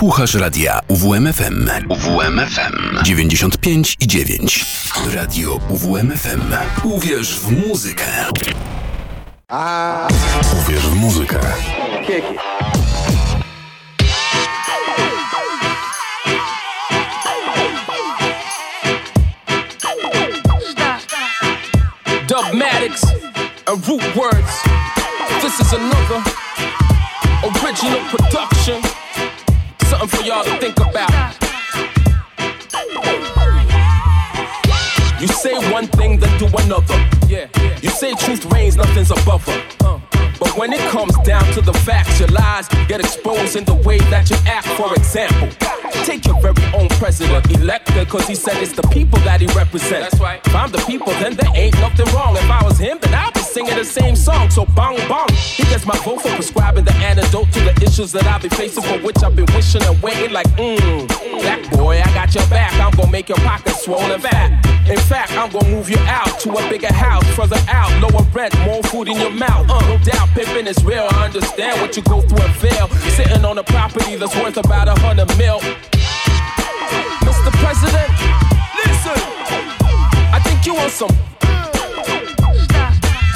Słuchasz radia UWMFM. UWMFM 95 i 9. Radio UWMFM. Uwierz w muzykę. Uwierz w muzykę. Dubmatics and root words. This is another original production. Something for y'all to think about. You say one thing, then do another. Yeah. You say truth reigns, nothing's above her. But when it comes down to the facts, your lies get exposed in the way that you act. For example, take your very own president elected, cause he said it's the people that he represents. That's right. If I'm the people, then there ain't nothing wrong. If I was him, then I'd be singing the same song. So bong bong. He gets my vote for prescribing the antidote to the issues that I've been facing, for which I've been wishing and waiting. Like, mmm, black boy, I got your back. I'm gonna make your pockets swollen fat. In fact, I'm gonna move you out to a bigger house, further out, lower rent, more food in your mouth. Uh, no doubt, pimping is real. I understand what you go through and fail. Sitting on a property that's worth about a hundred mil. Mr. President, listen. I think you want some.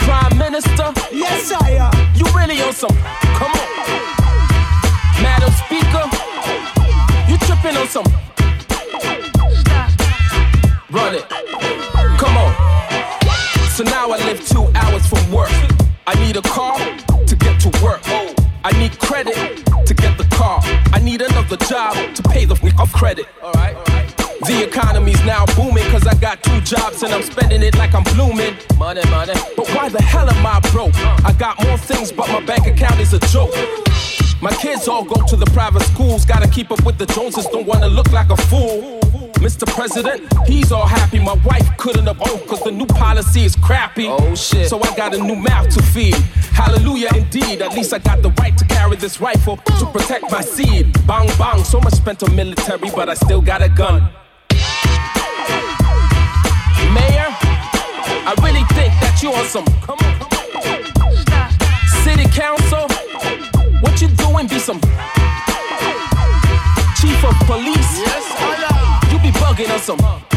Prime Minister, Yes, I am. you really on some. Come on. Madam Speaker, you tripping on some. Run it. Come on. So now I live two hours from work. I need a car to get to work. I need credit to get the car. I need another job to pay the f- of credit. The economy's now booming cause I got two jobs and I'm spending it like I'm blooming. Money, money. But why the hell am I broke? I got more things, but my bank account is a joke. My kids all go to the private schools, gotta keep up with the Joneses, don't wanna look like a fool. Mr. President, he's all happy. My wife couldn't have owned cause the new policy is crappy. Oh shit. So I got a new mouth to feed. Hallelujah indeed. At least I got the right to carry this rifle to protect my seed. Bang bang, so much spent on military, but I still got a gun. Mayor, I really think that you on some. Come on, come on. City council, what you doing? Be some chief of police. Yes, You be bugging on some.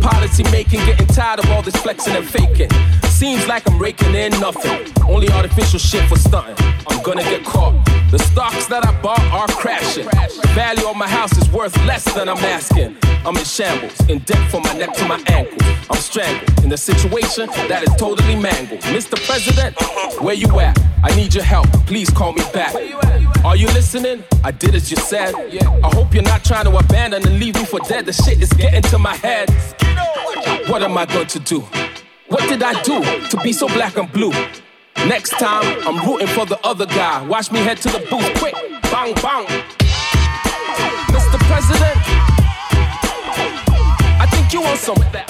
Policy making, getting tired of all this flexing and faking. Seems like I'm raking in nothing. Only artificial shit for stunting. I'm gonna get caught. The stocks that I bought are crashing. The Value of my house is worth less than I'm asking. I'm in shambles, in debt from my neck to my ankles. I'm strangled in a situation that is totally mangled. Mr. President, where you at? I need your help. Please call me back. Are you listening? I did as you said. I hope you're not trying to abandon and leave me for dead. The shit is getting to my head. What am I going to do? What did I do to be so black and blue? Next time, I'm rooting for the other guy. Watch me head to the booth quick. Bang, bang. Mr. President, you want some.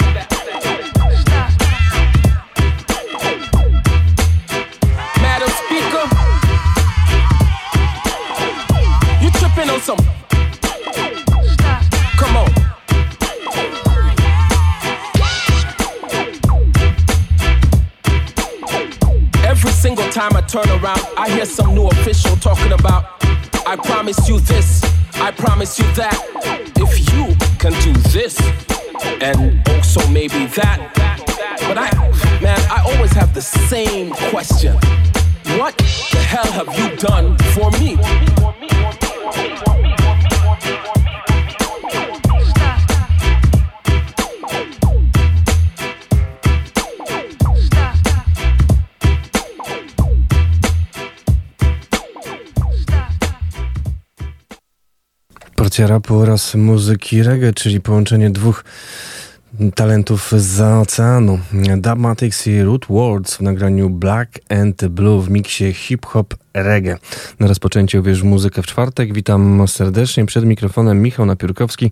Porcja rapu oraz muzyki reggae, czyli połączenie dwóch talentów z oceanu. Dubmatics i Root Words w nagraniu Black and Blue w miksie hip-hop reggae. Na rozpoczęcie uwierz muzykę w czwartek. Witam serdecznie. Przed mikrofonem Michał Napiórkowski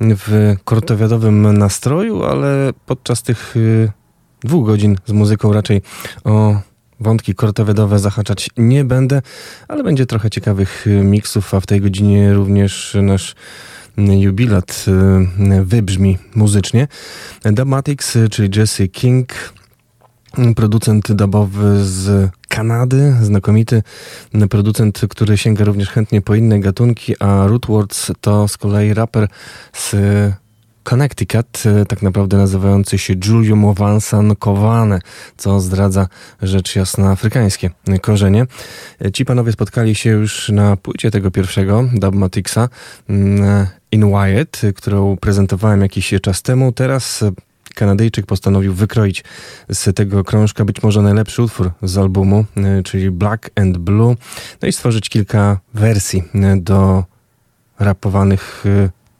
w kortowiadowym nastroju, ale podczas tych y, dwóch godzin z muzyką raczej o wątki kortowiadowe zahaczać nie będę, ale będzie trochę ciekawych y, miksów, a w tej godzinie również nasz jubilat y, wybrzmi muzycznie. Dubmatics, czyli Jesse King producent dubowy z Kanady, znakomity producent, który sięga również chętnie po inne gatunki, a Rootwords to z kolei raper z Connecticut, tak naprawdę nazywający się Giulio Movansan co zdradza rzecz jasna afrykańskie korzenie. Ci panowie spotkali się już na płycie tego pierwszego Dubmaticsa mm, In Wyatt, którą prezentowałem jakiś czas temu. Teraz Kanadyjczyk postanowił wykroić z tego krążka być może najlepszy utwór z albumu, czyli Black and Blue, no i stworzyć kilka wersji do rapowanych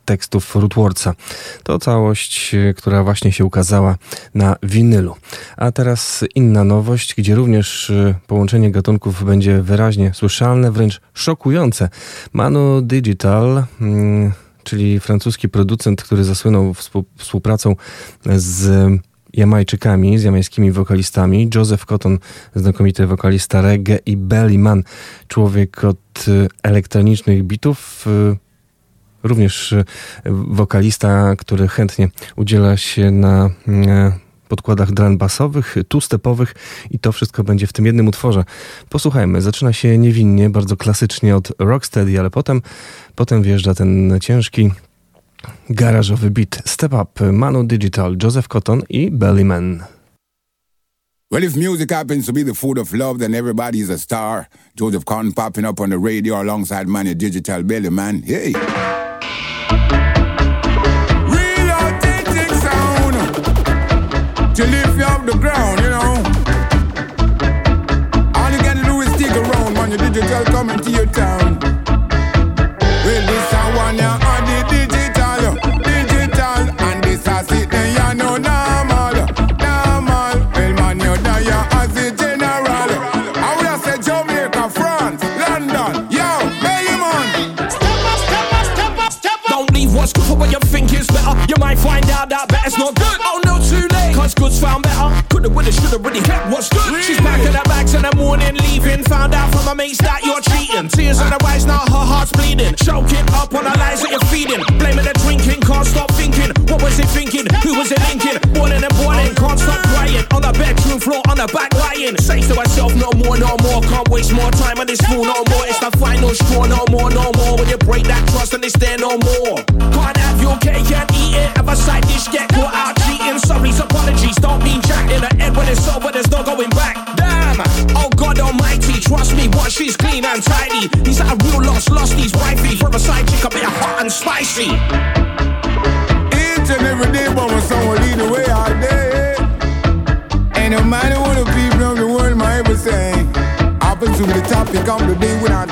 tekstów Rootwordsa. To całość, która właśnie się ukazała na winylu. A teraz inna nowość, gdzie również połączenie gatunków będzie wyraźnie słyszalne, wręcz szokujące. Manu Digital mm, czyli francuski producent, który zasłynął współpracą z Jamajczykami, z jamańskimi wokalistami. Joseph Cotton, znakomity wokalista reggae i Belly Man, człowiek od y, elektronicznych bitów, również y, wokalista, który chętnie udziela się na podkładach drum basowych, two-stepowych i to wszystko będzie w tym jednym utworze. Posłuchajmy, zaczyna się niewinnie, bardzo klasycznie od Rocksteady, ale potem, potem wjeżdża ten ciężki garażowy beat. Step Up, Manu Digital, Joseph Cotton i Bellyman. Well, if music happens to be the food of love, then everybody's a star. Joseph Cotton popping up on the radio alongside Manu Digital Belly Man. Hey! You know. All you gotta do is stick around when your digital coming to your town. Really kept what's good. She's packing her bags in the morning, leaving. Found out from her mates that you're cheating. Tears in her eyes, now her heart's bleeding. Choking up on the lies that you're feeding. Blaming the drinking, can't stop thinking. What was it thinking? Who was it linking? Boiling and boiling, can't stop crying. On the bedroom floor, on the back lying. Say to myself, no more, no more. Can't waste more time on this fool, no more. It's the final straw, no more, no more. When you break that trust and it's there no more. Can't have your cake and eat it. Have a side dish, get caught out Sorry's apologies, don't mean jack in the end, when it's over, there's no going back. Damn, oh God Almighty, trust me, what she's clean and tidy. He's at a real loss, lost his wifey from a side chick, a bit hot and spicy. Each and every day, but when someone lead the way all day. And no matter what the people of the world might ever say, happens to the topic of the day when I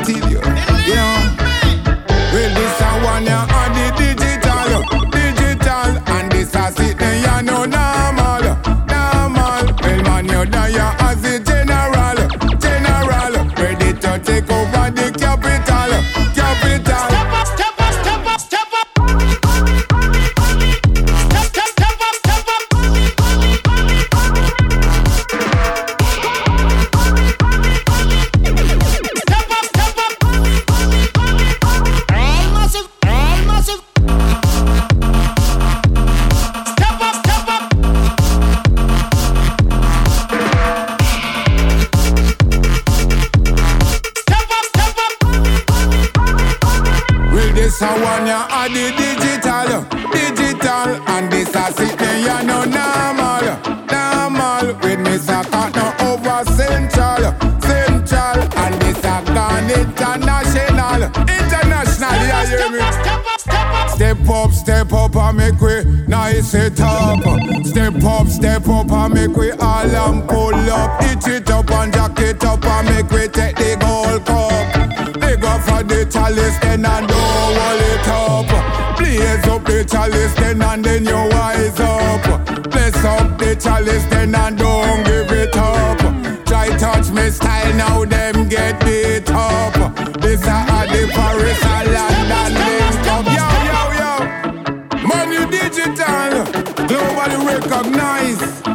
Step up, step up and make we nice it up. Step up, step up and make we all and pull up. Itch it up and jack it up and make we take the gold cup. They go for the chalice then and don't hold it up. Blaze up the chalice then and then you wise up. Bless up the chalice then and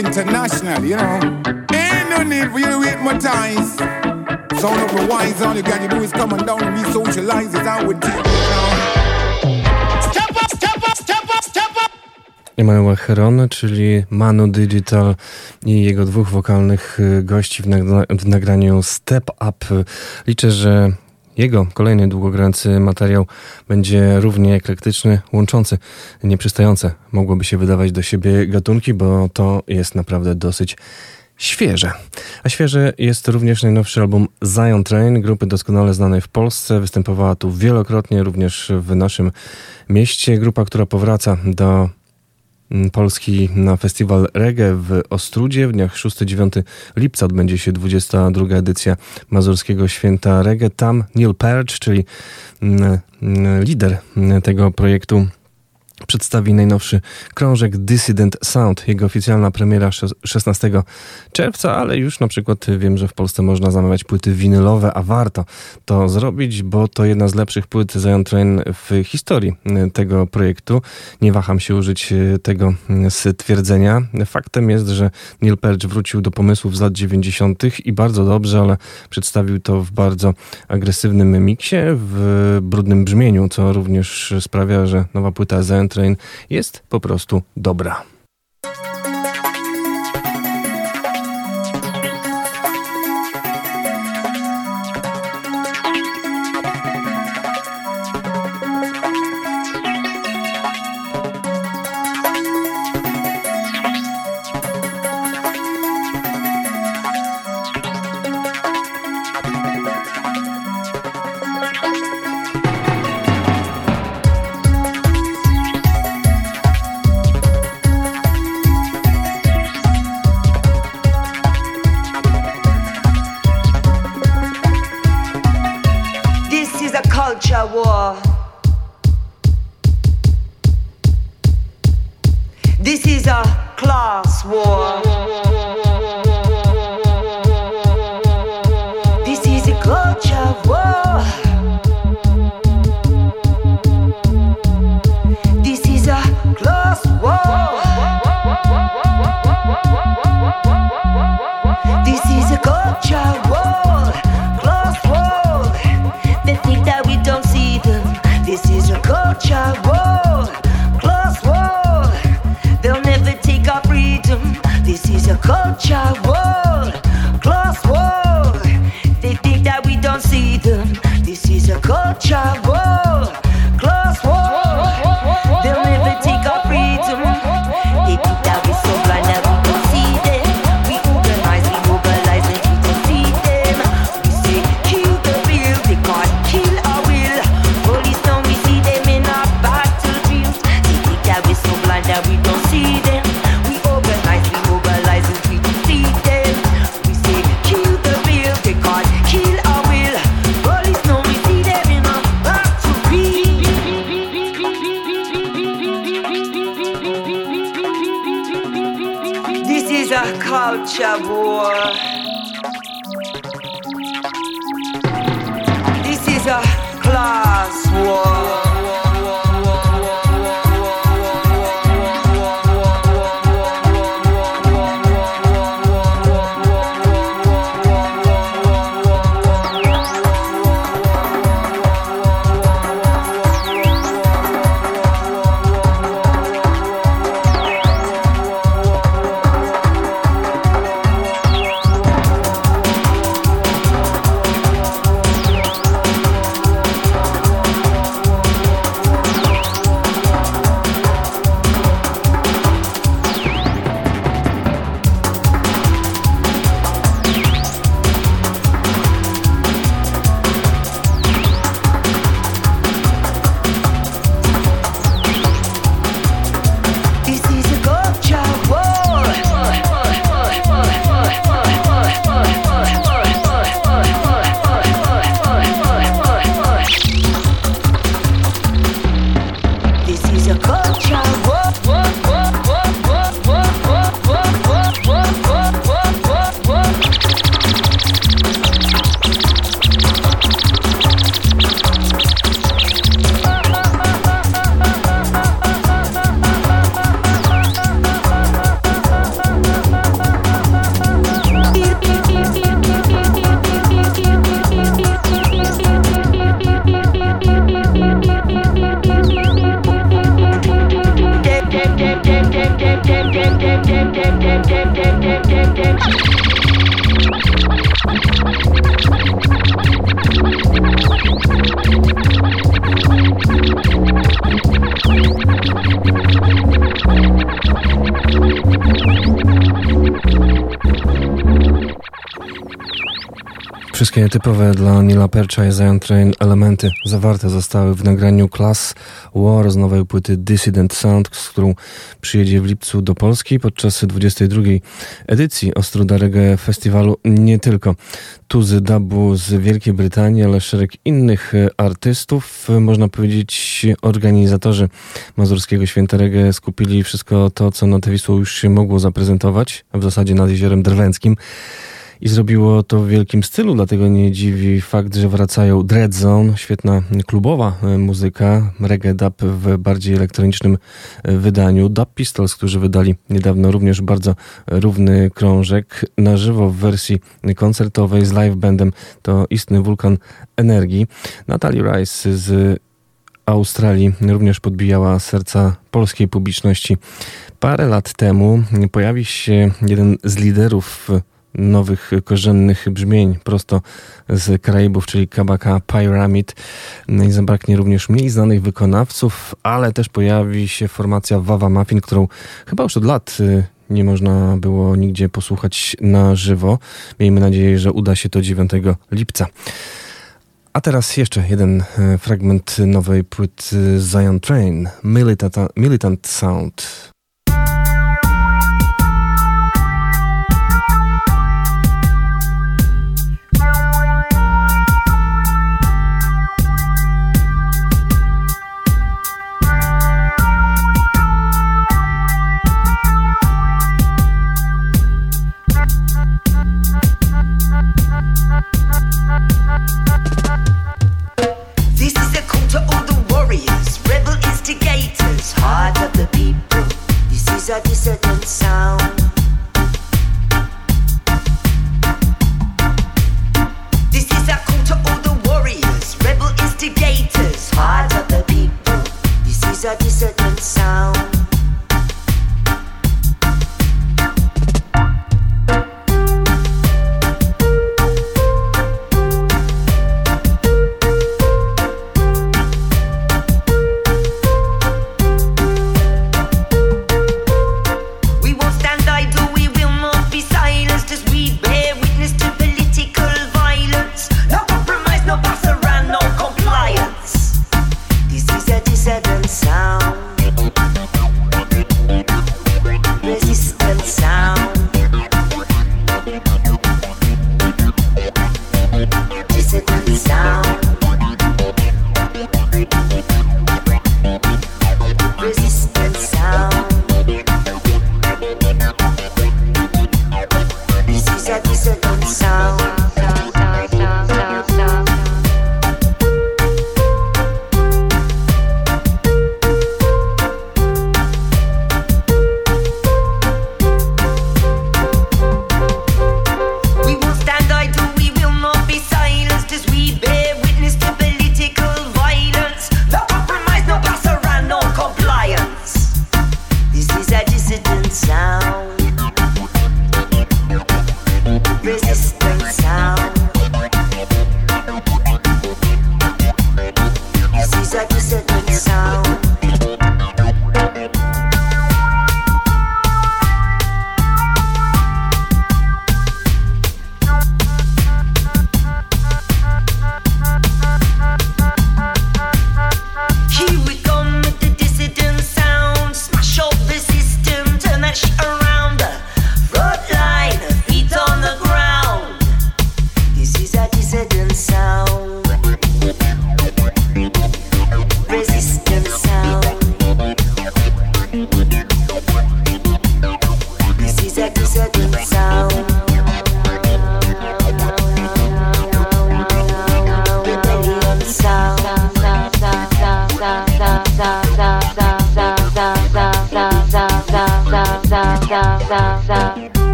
International, you know. Ain't no need for you to hypnotize. Sound of the wise, all you gotta do is come on down and we it now. Step Heron, czyli Manu Digital i jego dwóch wokalnych y, gości w, nagra w nagraniu Step Up. Liczę, że jego kolejny długogrający materiał będzie równie eklektyczny, łączący nieprzystające, mogłoby się wydawać do siebie gatunki, bo to jest naprawdę dosyć świeże. A świeże jest również najnowszy album Zion Train, grupy doskonale znanej w Polsce. Występowała tu wielokrotnie, również w naszym mieście. Grupa, która powraca do Polski na festiwal Reggae w Ostrudzie. W dniach 6-9 lipca odbędzie się 22 edycja Mazurskiego Święta Reggae. Tam Neil Perch, czyli mm, mm, lider tego projektu przedstawi najnowszy krążek Dissident Sound. Jego oficjalna premiera 16 czerwca, ale już na przykład wiem, że w Polsce można zamawiać płyty winylowe, a warto to zrobić, bo to jedna z lepszych płyt Zion Train w historii tego projektu. Nie waham się użyć tego stwierdzenia. Faktem jest, że Neil Peart wrócił do pomysłów z lat 90. i bardzo dobrze, ale przedstawił to w bardzo agresywnym miksie, w brudnym brzmieniu, co również sprawia, że nowa płyta Zion Train jest po prostu dobra. Wszystkie typowe dla Nila Percha i Zion Train elementy zawarte zostały w nagraniu Class War z nowej płyty Dissident Sound, z którą przyjedzie w lipcu do Polski podczas 22. edycji Ostruda Reggae Festiwalu. Nie tylko tuzy dubu z Wielkiej Brytanii, ale szereg innych artystów. Można powiedzieć, organizatorzy Mazurskiego Święta Reggae skupili wszystko to, co na tę Wisłą już się mogło zaprezentować, w zasadzie nad Jeziorem Drwęckim i zrobiło to w wielkim stylu, dlatego nie dziwi fakt, że wracają Dread Zone, świetna klubowa e, muzyka, reggae dub w bardziej elektronicznym e, wydaniu, Dub Pistols, którzy wydali niedawno również bardzo równy krążek na żywo w wersji koncertowej z live bandem, to istny wulkan energii. Natalie Rice z Australii również podbijała serca polskiej publiczności. Parę lat temu pojawi się jeden z liderów nowych, korzennych brzmień prosto z Karaibów, czyli Kabaka Pyramid. No i zabraknie również mniej znanych wykonawców, ale też pojawi się formacja Wawa Muffin, którą chyba już od lat y, nie można było nigdzie posłuchać na żywo. Miejmy nadzieję, że uda się to 9 lipca. A teraz jeszcze jeden y, fragment nowej płyty Zion Train, Militant Sound. A dissident sound.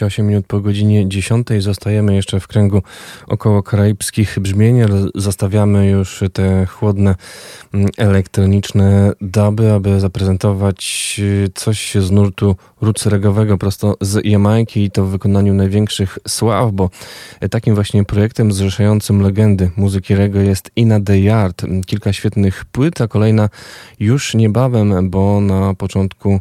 28 minut po godzinie 10. Zostajemy jeszcze w kręgu około karaibskich brzmień. Zostawiamy już te chłodne mm, elektroniczne duby, aby zaprezentować y, coś z nurtu roots regowego prosto z Jamajki i to w wykonaniu największych sław, bo takim właśnie projektem zrzeszającym legendy muzyki reggae jest Ina the Yard. Kilka świetnych płyt, a kolejna już niebawem, bo na początku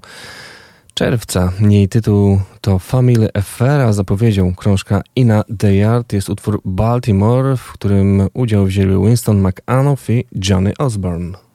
czerwca. Jej tytuł to Family Affair, zapowiedzią krążka Ina the Yard jest utwór Baltimore, w którym udział wzięli Winston McAnuff i Johnny Osborne.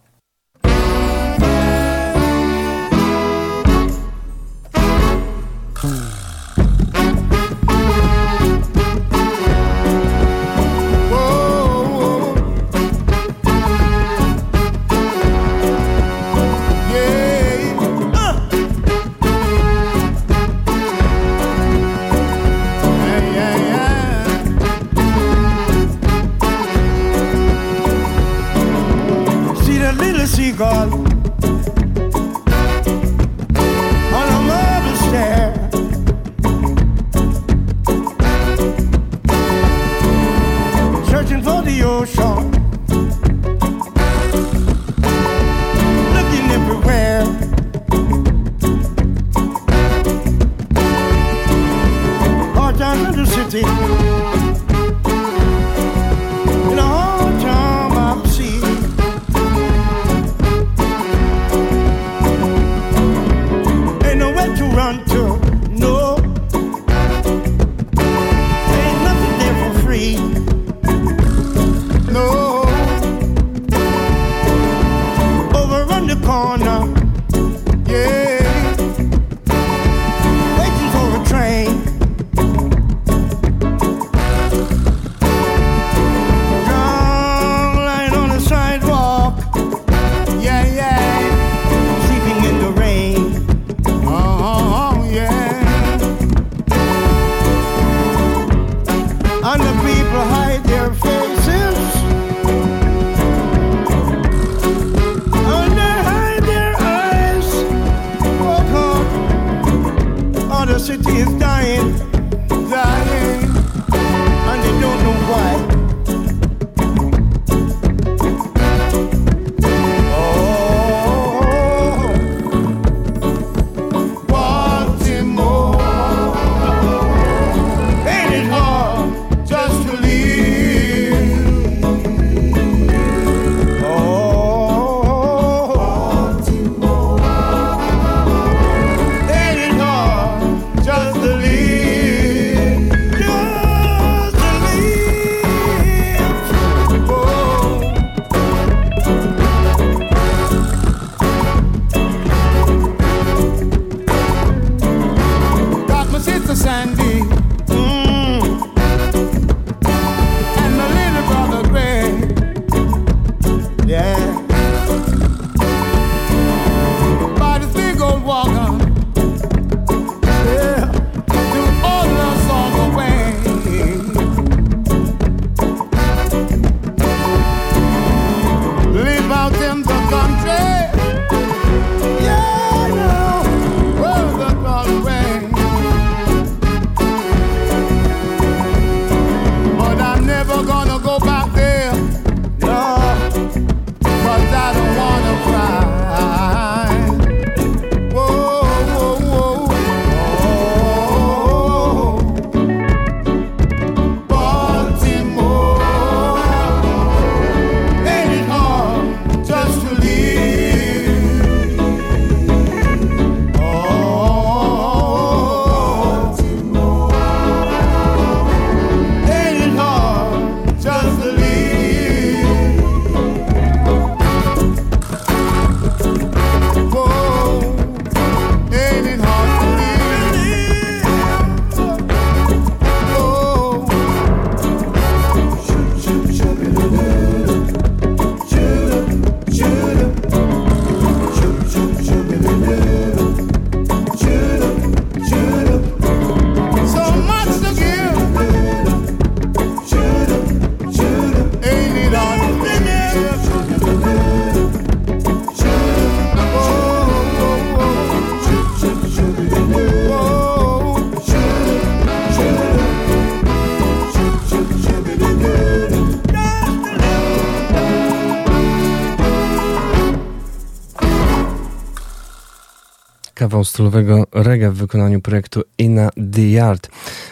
Kawał stylowego reggae w wykonaniu projektu Inna the Yard.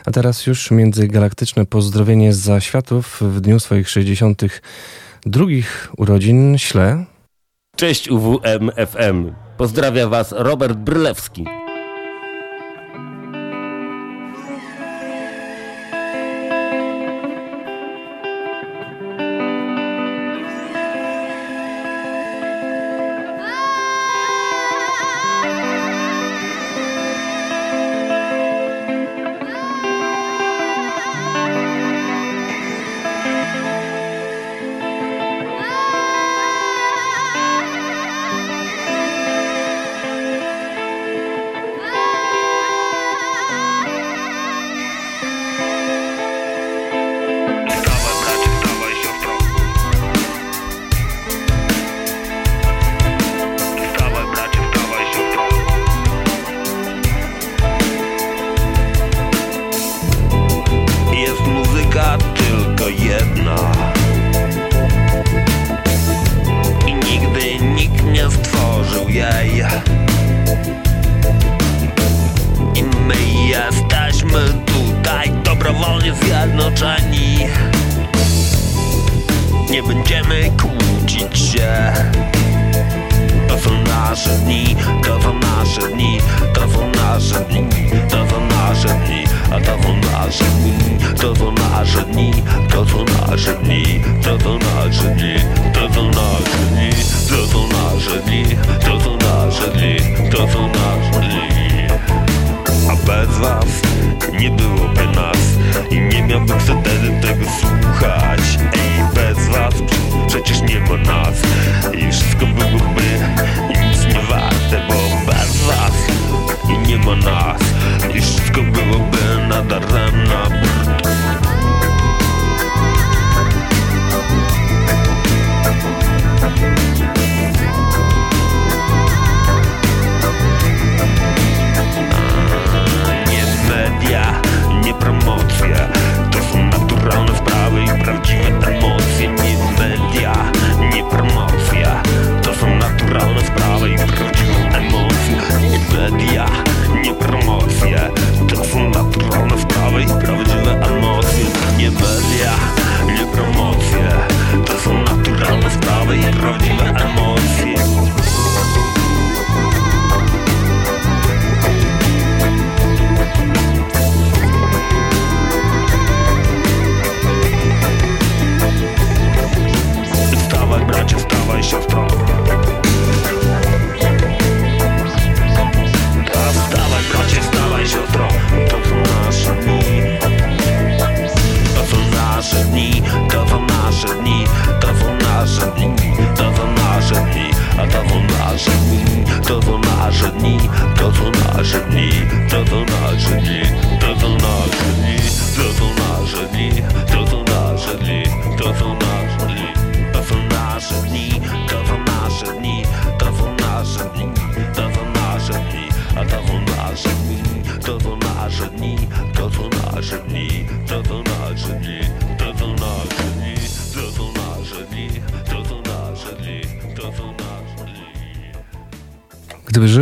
A teraz już międzygalaktyczne pozdrowienie za światów w dniu swoich 62 urodzin śle. Cześć UWM FM. Pozdrawia Was Robert Brylewski.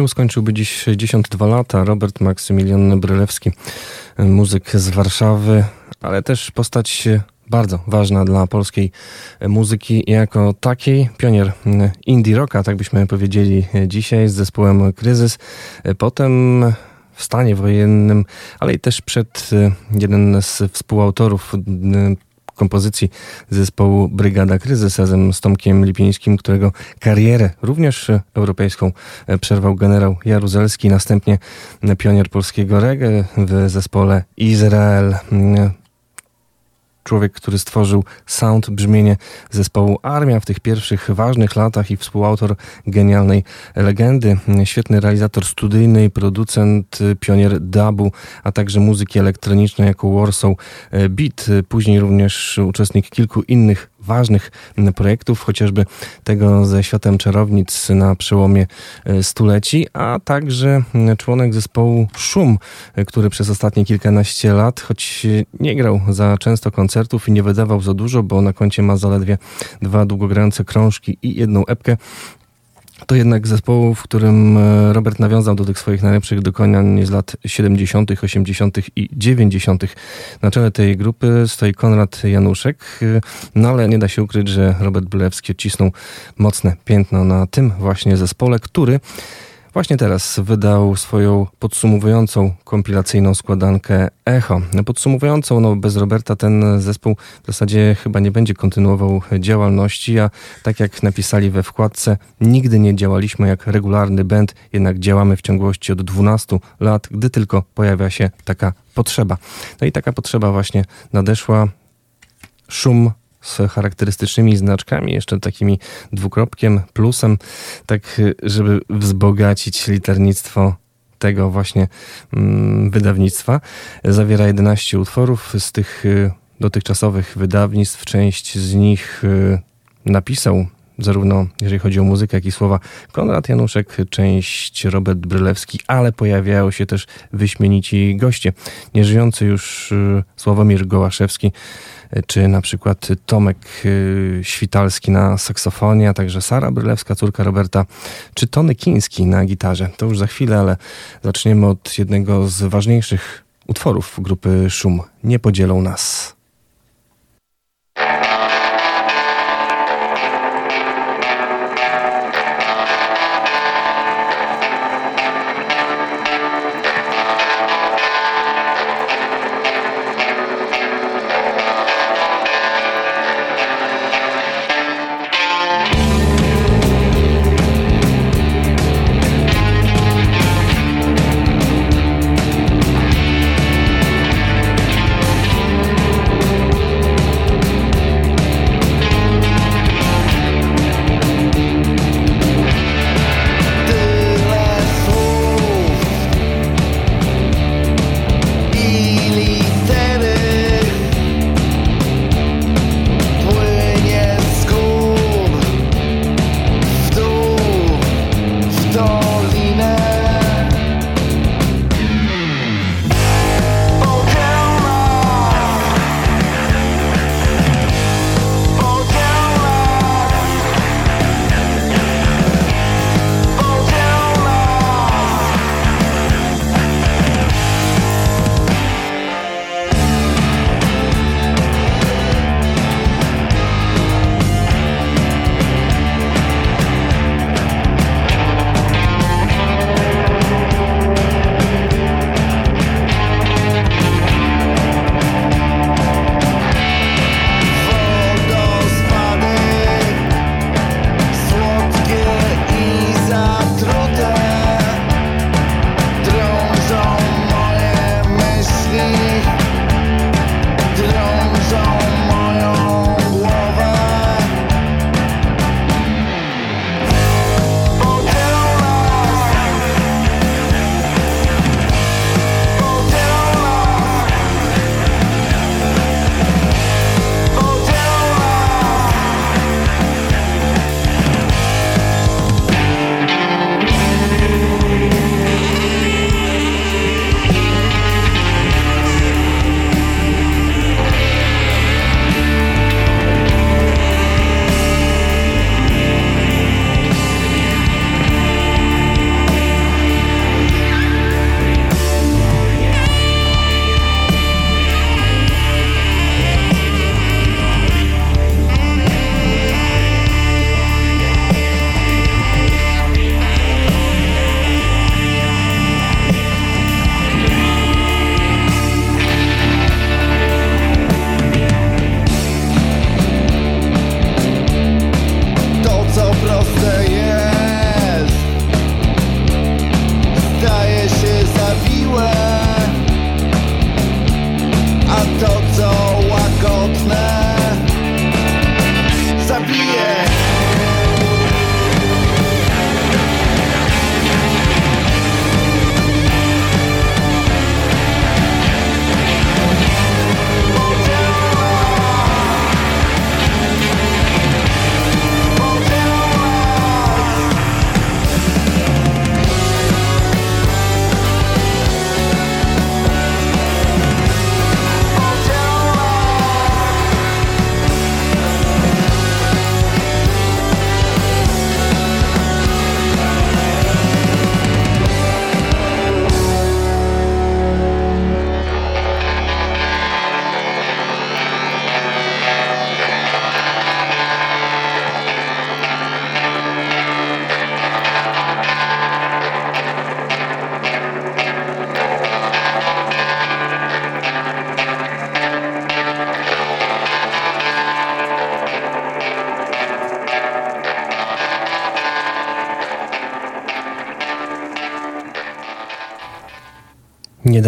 Skończyłby dziś 62 lata. Robert Maksymilian Brylewski, muzyk z Warszawy, ale też postać bardzo ważna dla polskiej muzyki jako takiej. Pionier indie rocka, tak byśmy powiedzieli dzisiaj, z zespołem Kryzys. Potem w stanie wojennym, ale i też przed jeden z współautorów kompozycji zespołu Brygada Kryzys razem z Tomkiem Lipińskim, którego karierę również europejską e, przerwał generał Jaruzelski, następnie pionier polskiego reggae w zespole Izrael człowiek, który stworzył sound, brzmienie zespołu Armia w tych pierwszych ważnych latach i współautor genialnej legendy, świetny realizator studyjny, producent, pionier dubu, a także muzyki elektronicznej jako Warsaw Beat, później również uczestnik kilku innych ważnych projektów, chociażby tego ze światem czarownic na przełomie e, stuleci, a także członek zespołu Szum, e, który przez ostatnie kilkanaście lat, choć nie grał za często koncertów i nie wydawał za dużo, bo na koncie ma zaledwie dwa długogrające krążki i jedną epkę, to jednak zespołu, w którym e, Robert nawiązał do tych swoich najlepszych dokonań z lat 70., 80. i 90. Na czele tej grupy stoi Konrad Januszek, e, no ale nie da się ukryć, że Robert Brylewski odcisnął mocne piętno na tym właśnie zespole, który Właśnie teraz wydał swoją podsumowującą kompilacyjną składankę Echo. Podsumowującą, no bez Roberta ten zespół w zasadzie chyba nie będzie kontynuował działalności, a tak jak napisali we wkładce, nigdy nie działaliśmy jak regularny band, jednak działamy w ciągłości od 12 lat, gdy tylko pojawia się taka potrzeba. No i taka potrzeba właśnie nadeszła. Szum z charakterystycznymi znaczkami, jeszcze takimi dwukropkiem, plusem, tak żeby wzbogacić liternictwo tego właśnie mm, wydawnictwa. Zawiera 11 utworów z tych y, dotychczasowych wydawnictw. Część z nich y, napisał zarówno jeżeli chodzi o muzykę, jak i słowa Konrad Januszek, część Robert Brylewski, ale pojawiają się też wyśmienici goście. Nieżyjący już y, Sławomir Gołaszewski, czy na przykład Tomek y, Świtalski na saksofonie, a także Sara Brylewska, córka Roberta, czy Tony Kiński na gitarze. To już za chwilę, ale zaczniemy od jednego z ważniejszych utworów grupy Szum. Nie podzielą nas.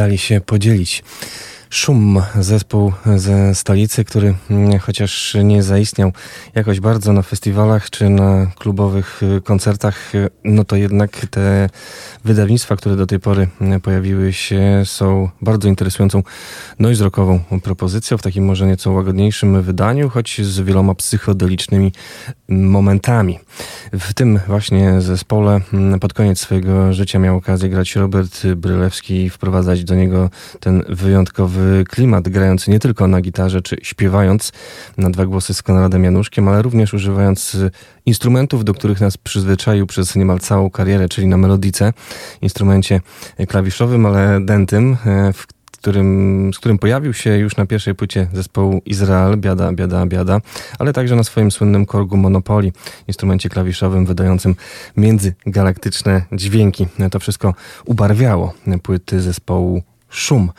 Dali się podzielić. Szum, zespół ze stolicy, który mm, chociaż nie zaistniał jakoś bardzo na festiwalach czy na klubowych y, koncertach, y, no to jednak te wydawnictwa, które do tej pory y, pojawiły się, są bardzo interesującą noise rockową propozycją w takim może nieco łagodniejszym wydaniu, choć z wieloma psychodelicznymi momentami. W tym właśnie zespole mm, pod koniec swojego życia miał okazję grać Robert Brylewski i wprowadzać do niego ten wyjątkowy klimat, grając nie tylko na gitarze czy śpiewając na dwa głosy z Konradem Januszkiem, ale również używając instrumentów, do których nas przyzwyczaił przez niemal całą karierę, czyli na melodice, instrumencie klawiszowym, ale dentym, w którym, z którym pojawił się już na pierwszej płycie zespołu Izrael, biada, biada, biada, ale także na swoim słynnym korgu Monopoly, instrumencie klawiszowym wydającym międzygalaktyczne dźwięki. To wszystko ubarwiało płyty zespołu Szum.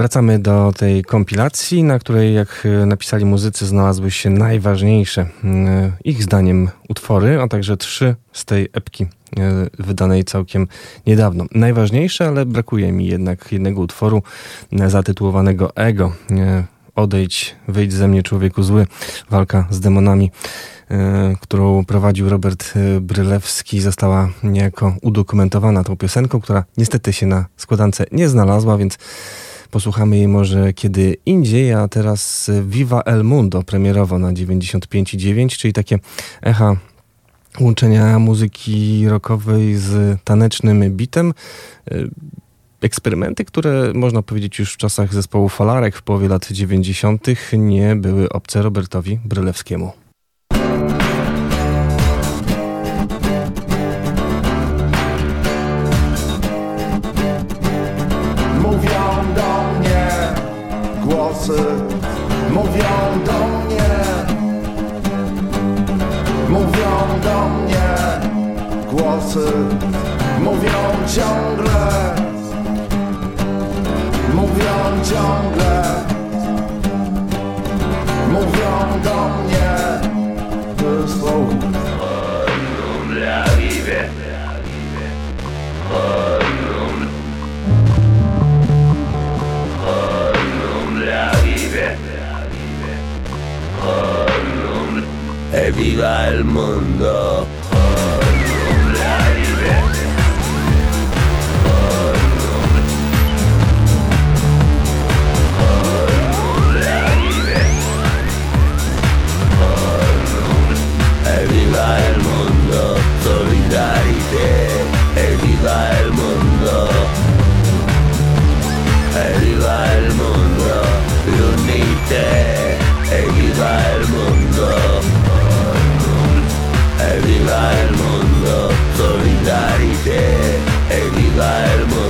Wracamy do tej kompilacji, na której, jak napisali muzycy, znalazły się najważniejsze mm, ich zdaniem utwory, a także trzy z tej epki e, wydanej całkiem niedawno. Najważniejsze, ale brakuje mi jednak jednego utworu e, zatytułowanego Ego. E, odejdź, wyjdź ze mnie człowieku zły. Walka z demonami którą prowadził Robert Brylewski, została niejako udokumentowana tą piosenką, która niestety się na składance nie znalazła, więc Posłuchamy jej może kiedy indziej, a teraz Viva El Mundo premierowo na 95,9, czyli takie echa łączenia muzyki rockowej z tanecznym bitem. Eksperymenty, które można powiedzieć już w czasach zespołu Falarek w połowie lat 90. nie były obce Robertowi Brylewskiemu. Głosy Mówią ciągle. Mówią ciągle. Mówią do mnie. E viva el mundo. carità e viva il mondo. E viva il mondo riunite e viva il mondo. E viva il mondo solidarietà e viva il mondo.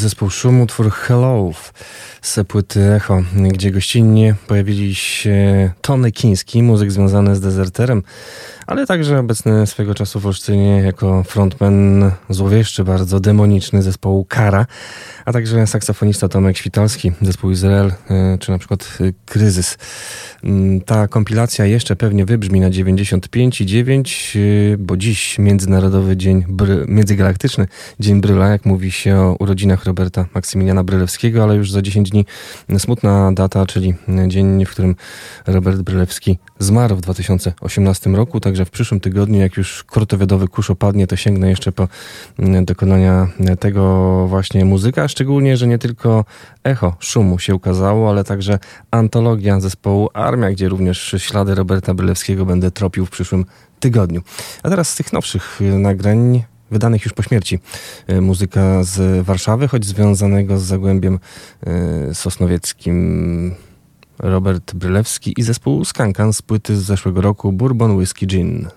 Zespół Szum, utwór Hello z płyty Echo, gdzie gościnnie pojawili się Tony Kiński, muzyk związany z Dezerterem, ale także obecny swego czasu w Olsztynie jako frontman złowieszczy, bardzo demoniczny zespołu Kara, a także saksofonista Tomek Świtalski, zespół Izrael, e, czy na przykład e, Kryzys. Mm, ta kompilacja jeszcze pewnie wybrzmi na 95,9, e, bo dziś Międzynarodowy Dzień, Bry, Międzygalaktyczny Dzień Bryla, jak mówi się o urodzinach Roberta Maksymiliana Brylewskiego, ale już za 10 dni smutna data, czyli dzień, w którym Robert Brylewski zmarł w 2018 roku, także w przyszłym tygodniu, jak już kurtowiadowy kurz opadnie, to sięgnę jeszcze po mm, dokonania tego właśnie muzyka, szczególnie, że nie tylko echo szumu się ukazało, ale także antologia zespołu Armia, gdzie również ślady Roberta Brylewskiego będę tropił w przyszłym tygodniu. A teraz z tych nowszych nagrań wydanych już po śmierci. E, muzyka z Warszawy, choć związanego z Zagłębiem e, Sosnowieckim. Robert Brylewski i zespół Skankan z płyty z zeszłego roku Bourbon Whiskey Gin.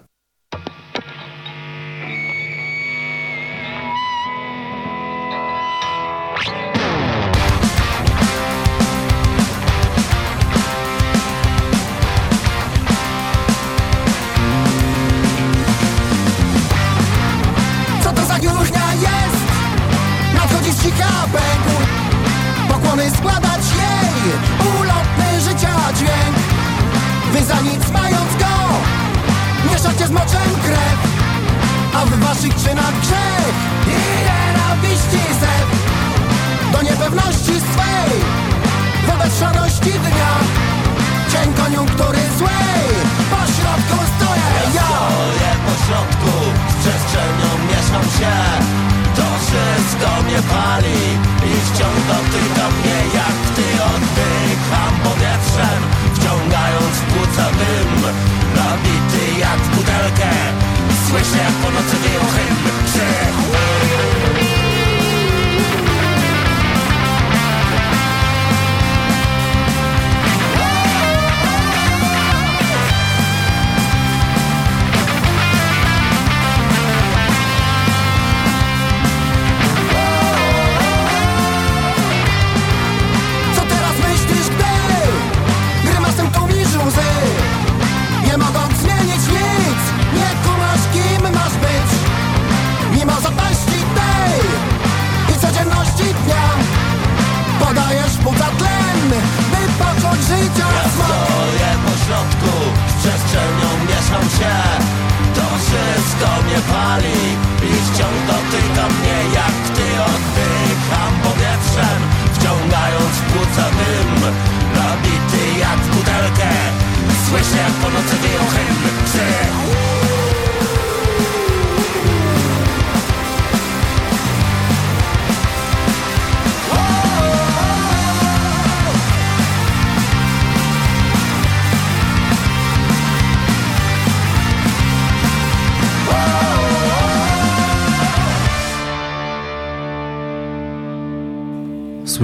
ciągnął tych do mnie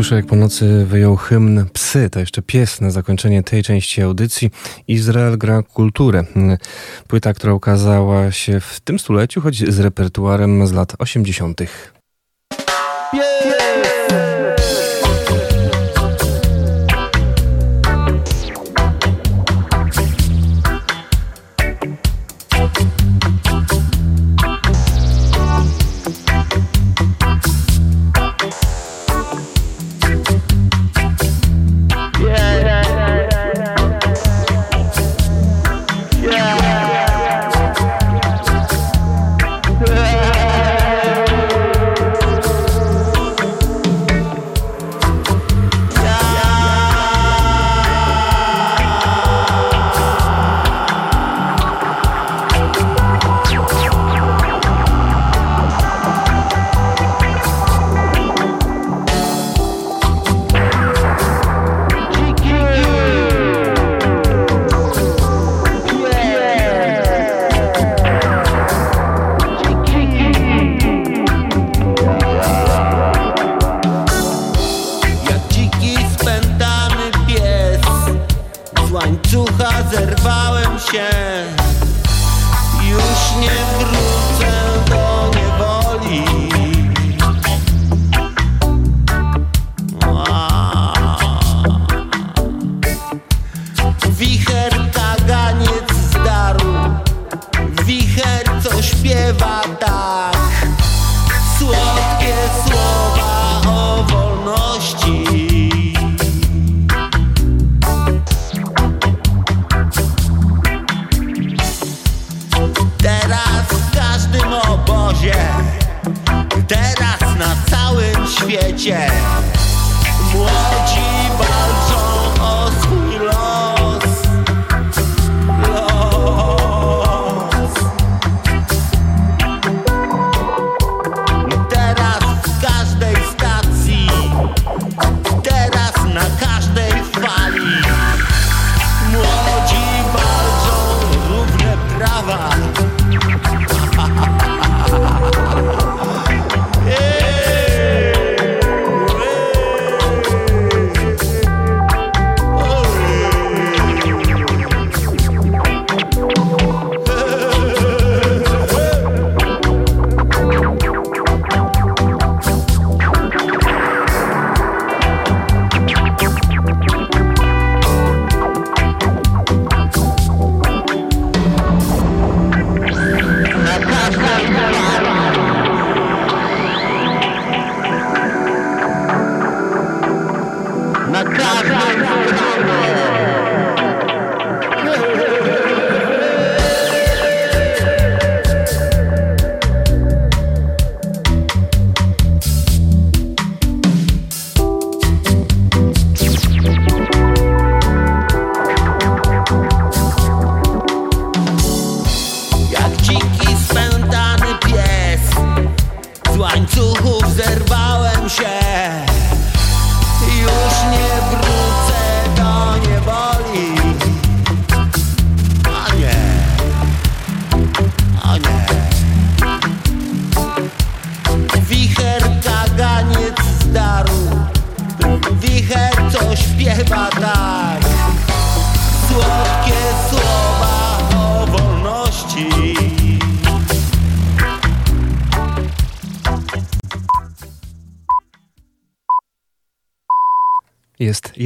Słyszę, jak po nocy wyjął hymn Psy. To jeszcze pies na zakończenie tej części audycji. Izrael gra kulturę. Płyta, która ukazała się w tym stuleciu, choć z repertuarem z lat 80.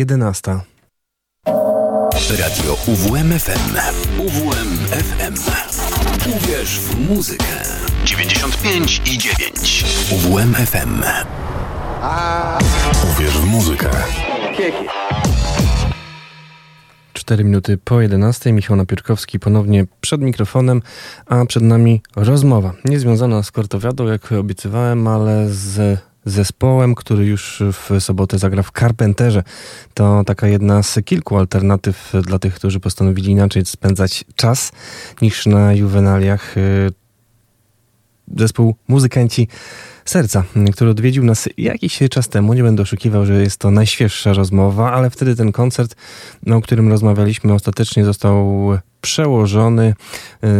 11. Radio UWMFM. UWMFM. Uwierz w muzykę. 95 i 9. UWMFM. Uwierz w muzykę. 4 minuty po 11. Michał Napierkowski ponownie przed mikrofonem, a przed nami rozmowa. Niezwiązana z kortowiadą, jak obiecywałem, ale z zespołem, który już w sobotę zagra w Carpenterze. To taka jedna z kilku alternatyw dla tych, którzy postanowili inaczej spędzać czas niż na juwenaliach. Zespół Muzykanci Serca, który odwiedził nas jakiś czas temu. Nie będę oszukiwał, że jest to najświeższa rozmowa, ale wtedy ten koncert, o którym rozmawialiśmy, ostatecznie został przełożony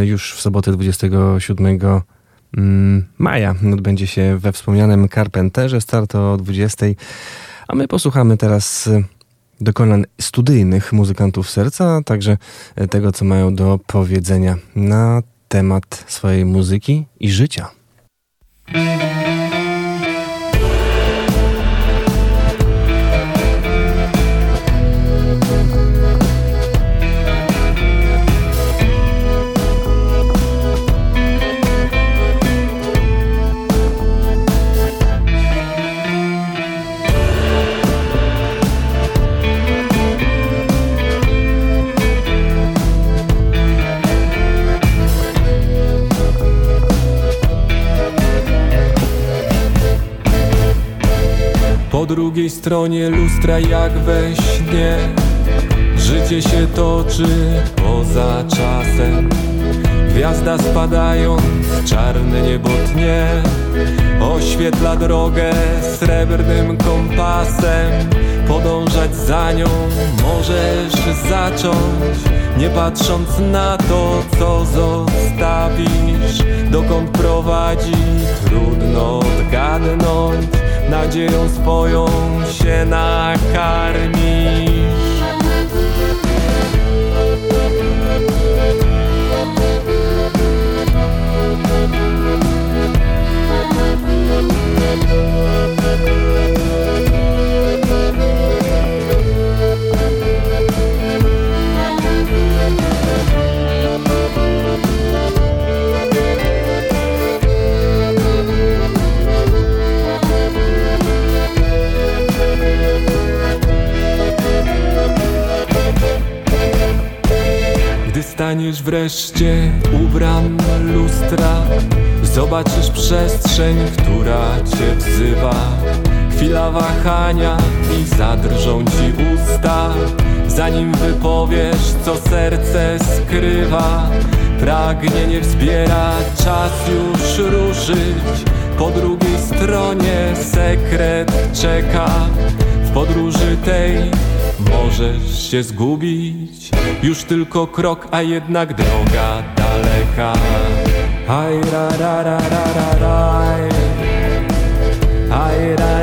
już w sobotę 27 mm, maja. Odbędzie się we wspomnianym Carpenterze, start o 20. A my posłuchamy teraz dokonań studyjnych muzykantów serca, a także tego, co mają do powiedzenia na temat swojej muzyki i życia. Drugiej stronie lustra jak we śnie. Życie się toczy poza czasem. Gwiazda spadając, czarne niebo tnie. Oświetla drogę srebrnym kompasem. Podążać za nią możesz zacząć Nie patrząc na to, co zostawisz. Dokąd prowadzi, trudno odgadnąć Nadzieją swoją się nakarmisz Gdy staniesz wreszcie ubran lustra. Zobaczysz przestrzeń, która cię wzywa. Chwila wahania i zadrżą ci usta. Zanim wypowiesz, co serce skrywa. Pragnienie wzbiera, czas już ruszyć. Po drugiej stronie sekret czeka. W podróży tej możesz się zgubić Już tylko krok, a jednak droga daleka. Aj ra ra ra ra ra raj Aj ra ra ra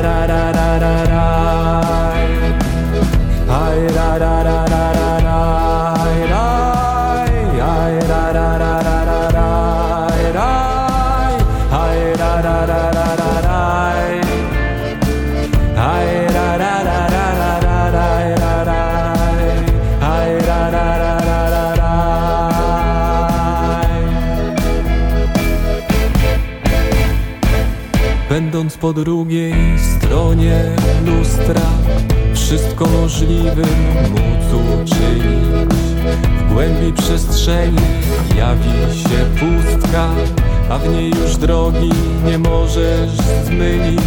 po drugiej stronie lustra. Wszystko możliwym móc uczynić. W głębi przestrzeni jawi się pustka A w niej już drogi nie możesz zmylić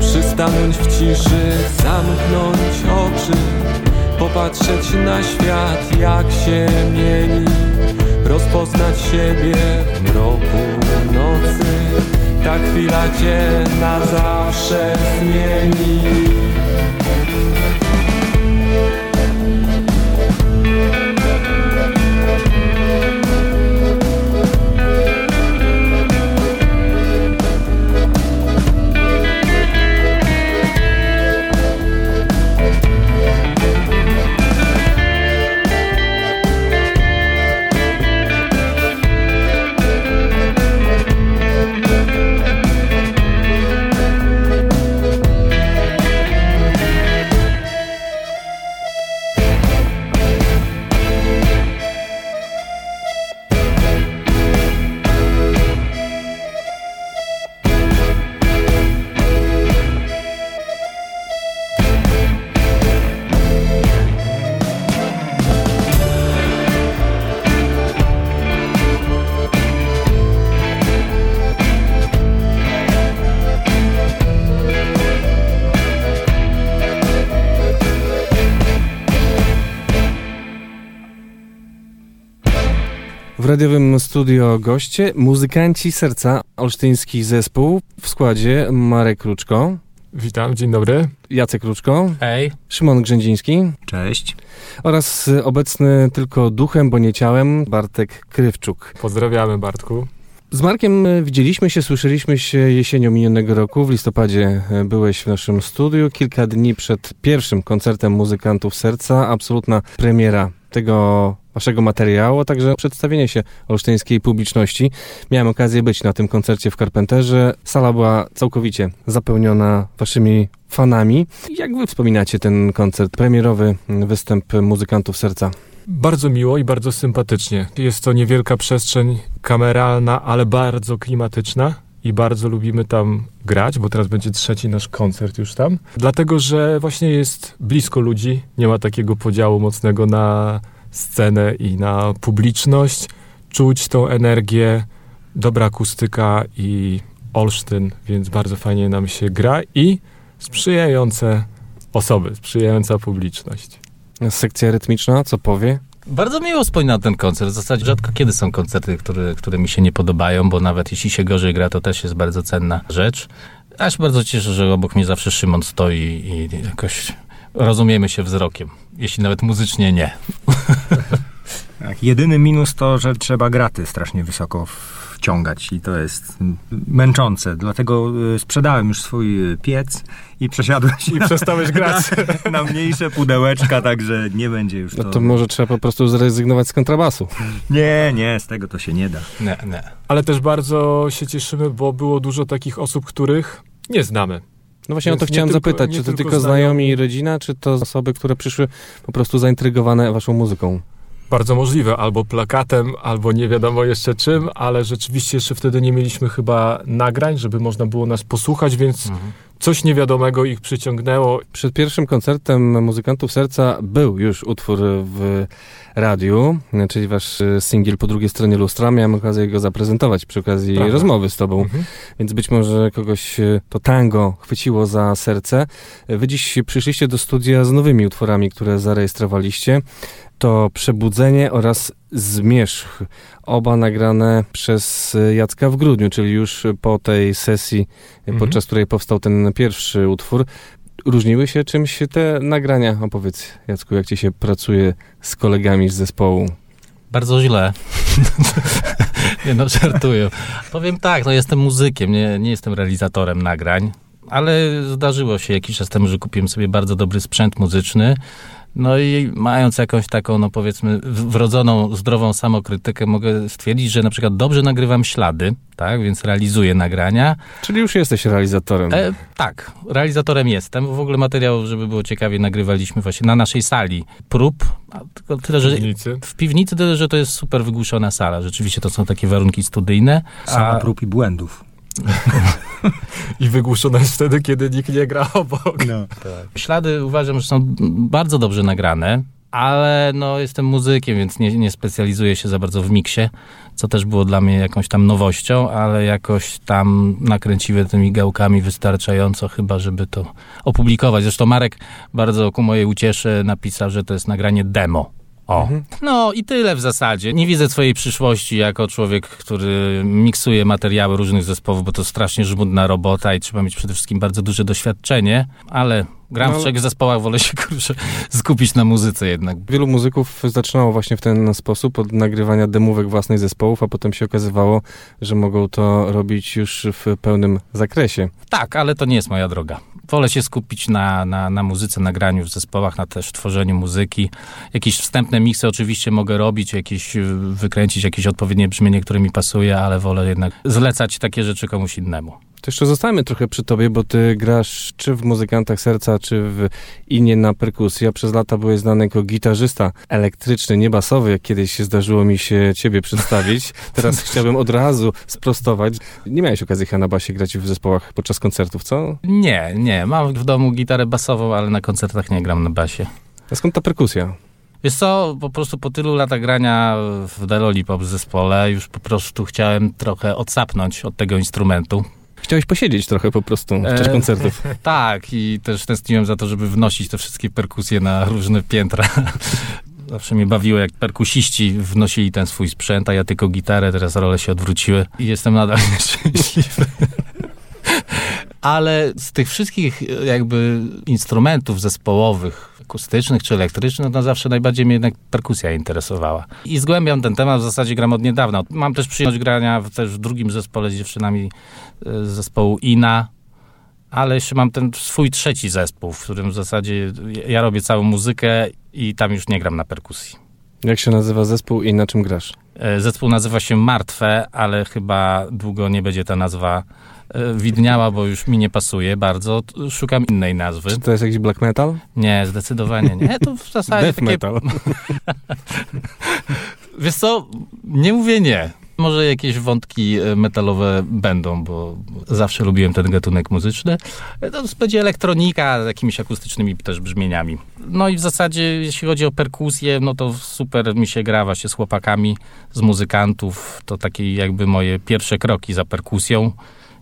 Przystanąć w ciszy, zamknąć oczy Popatrzeć na świat jak się mieni. Rozpoznać siebie w mroku nocy Ta chwila cię na zawsze zmieni studio goście, muzykanci serca, olsztyński zespół w składzie Marek Kruczko. Witam, dzień dobry. Jacek Kruczko. Hej. Szymon Grzędziński. Cześć. Oraz obecny tylko duchem, bo nie ciałem, Bartek Krywczuk. Pozdrawiamy, Bartku. Z Markiem e, widzieliśmy się, słyszeliśmy się jesienią minionego roku. W listopadzie e, byłeś w naszym studiu. Kilka dni przed pierwszym koncertem Muzykantów Serca. Absolutna premiera tego waszego materiału, a także przedstawienie się olsztyńskiej publiczności. Miałem okazję być na tym koncercie w Carpenterze. Sala była całkowicie zapełniona waszymi fanami. Jak wy wspominacie ten koncert, premierowy występ Muzykantów Serca? Bardzo miło i bardzo sympatycznie. Jest to niewielka przestrzeń kameralna, ale bardzo klimatyczna i bardzo lubimy tam grać, bo teraz będzie trzeci nasz koncert już tam. Dlatego, że właśnie jest blisko ludzi, nie ma takiego podziału mocnego na scenę i na publiczność. Czuć tą energię, dobra akustyka i Olsztyn, więc bardzo fajnie nam się gra i sprzyjające osoby, sprzyjająca publiczność. Sekcja rytmiczna, co powie? Bardzo miło wspominam ten koncert. W zasadzie rzadko kiedy są koncerty, które, które mi się nie podobają, bo nawet jeśli się gorzej gra, to też jest bardzo cenna rzecz. Aż bardzo cieszę, że obok mnie zawsze Szymon stoi i jakoś rozumiemy się wzrokiem. Jeśli nawet muzycznie nie. Tak, jedyny minus to, że trzeba graty strasznie wysoko wciągać i to jest męczące. Dlatego y, sprzedałem już swój y, piec i przesiadłem się I przestałeś grać. Na, na mniejsze pudełeczka, także nie będzie już to... No to może trzeba po prostu zrezygnować z kontrabasu. Nie, nie, z tego to się nie da. Nie, nie. Ale też bardzo się cieszymy, bo było dużo takich osób, których nie znamy. No właśnie Więc o to chciałem tylko- zapytać, czy to tylko znajomi. i rodzina, czy to osoby, które przyszły po prostu zaintrygowane waszą muzyką? Bardzo możliwe, albo plakatem, albo nie wiadomo jeszcze czym, ale rzeczywiście jeszcze wtedy nie mieliśmy chyba nagrań, żeby można było nas posłuchać, więc coś niewiadomego ich przyciągnęło. Przed pierwszym koncertem Muzykantów Serca był już utwór w radiu, czyli wasz e, singiel po drugiej stronie lustra. Miałem okazję go zaprezentować przy okazji Prawda. rozmowy z tobą, Mhm. więc być może kogoś e, to tango chwyciło za serce. Wy dziś przyszliście do studia z nowymi utworami, które zarejestrowaliście. To Przebudzenie oraz Zmierzch. Oba nagrane przez Jacka w grudniu, czyli już po tej sesji, Mhm. podczas której powstał ten pierwszy utwór. Różniły się czymś te nagrania? Opowiedz, Jacku, jak ci się pracuje z kolegami z zespołu? Bardzo źle. nie no, żartuję. Powiem tak, no jestem muzykiem, nie, nie jestem realizatorem nagrań, ale zdarzyło się jakiś czas temu, że kupiłem sobie bardzo dobry sprzęt muzyczny. No i mając jakąś taką, no powiedzmy, w- wrodzoną, zdrową samokrytykę, mogę stwierdzić, że na przykład dobrze nagrywam ślady, tak, więc realizuję nagrania. Czyli już jesteś realizatorem. E, tak, realizatorem jestem. W ogóle materiał, żeby było ciekawie, nagrywaliśmy właśnie na naszej sali prób. A tylko tyle, że Piwnicy. w piwnicy tyle, że to jest super wygłuszona sala. Rzeczywiście to są takie warunki studyjne. Sama prób i błędów. I wygłuszona jest wtedy, kiedy nikt nie gra obok. No. Ślady uważam, że są bardzo dobrze nagrane, ale no jestem muzykiem, więc nie, nie specjalizuję się za bardzo w miksie, co też było dla mnie jakąś tam nowością, ale jakoś tam nakręciłem tymi gałkami wystarczająco chyba, żeby to opublikować. Zresztą Marek bardzo ku mojej uciesze napisał, że to jest nagranie demo. O. No i tyle w zasadzie. Nie widzę swojej przyszłości jako człowiek, który miksuje materiały różnych zespołów, bo to strasznie żmudna robota i trzeba mieć przede wszystkim bardzo duże doświadczenie, ale gram No. w trzech zespołach, wolę się kurczę skupić na muzyce jednak. Wielu muzyków zaczynało właśnie w ten sposób od nagrywania demówek własnych zespołów, a potem się okazywało, że mogą to robić już w pełnym zakresie. Tak, ale to nie jest moja droga. Wolę się skupić na, na, na muzyce, na graniu w zespołach, na też tworzeniu muzyki. Jakieś wstępne miksy oczywiście mogę robić, jakieś y, wykręcić jakieś odpowiednie brzmienie, które mi pasuje, ale wolę jednak zlecać takie rzeczy komuś innemu. To jeszcze zostańmy trochę przy tobie, bo ty grasz czy w Muzykantach Serca, czy w Inie na perkusji, a przez lata byłeś znany jako gitarzysta elektryczny, nie basowy, jak kiedyś się zdarzyło mi się ciebie przedstawić. Teraz chciałbym od razu sprostować. Nie miałeś okazji chyba na basie grać w zespołach podczas koncertów, co? Nie, nie. Mam w domu gitarę basową, ale na koncertach nie gram na basie. A skąd ta perkusja? Wiesz co, po prostu po tylu latach grania w The Lollipop zespole już po prostu chciałem trochę odsapnąć od tego instrumentu. Chciałeś posiedzieć trochę po prostu w czasie E, koncertów. Tak, i też tęskniłem za to, żeby wnosić te wszystkie perkusje na różne piętra. Zawsze mnie bawiło, jak perkusiści wnosili ten swój sprzęt, a ja tylko gitarę, teraz role się odwróciły i jestem nadal nieszczęśliwy. Ale z tych wszystkich e, jakby instrumentów zespołowych, akustycznych czy elektrycznych, no zawsze najbardziej mnie jednak perkusja interesowała. I zgłębiam ten temat, w zasadzie gram od niedawna. Mam też przyjemność grania w, też w drugim zespole z dziewczynami e, z zespołu INA, ale jeszcze mam ten swój trzeci zespół, w którym w zasadzie ja robię całą muzykę i tam już nie gram na perkusji. Jak się nazywa zespół i na czym grasz? E, Zespół nazywa się Martwe, ale chyba długo nie będzie ta nazwa widniała, bo już mi nie pasuje bardzo. Szukam innej nazwy. Czy to jest jakiś black metal? Nie, zdecydowanie nie. To w zasadzie Death takie... metal. Wiesz co, nie mówię nie. Może jakieś wątki e, metalowe będą, bo zawsze lubiłem ten gatunek muzyczny. E, To będzie elektronika z jakimiś akustycznymi też brzmieniami. No i w zasadzie, jeśli chodzi o perkusję, no to super mi się gra właśnie z chłopakami, z muzykantów. To takie jakby moje pierwsze kroki za perkusją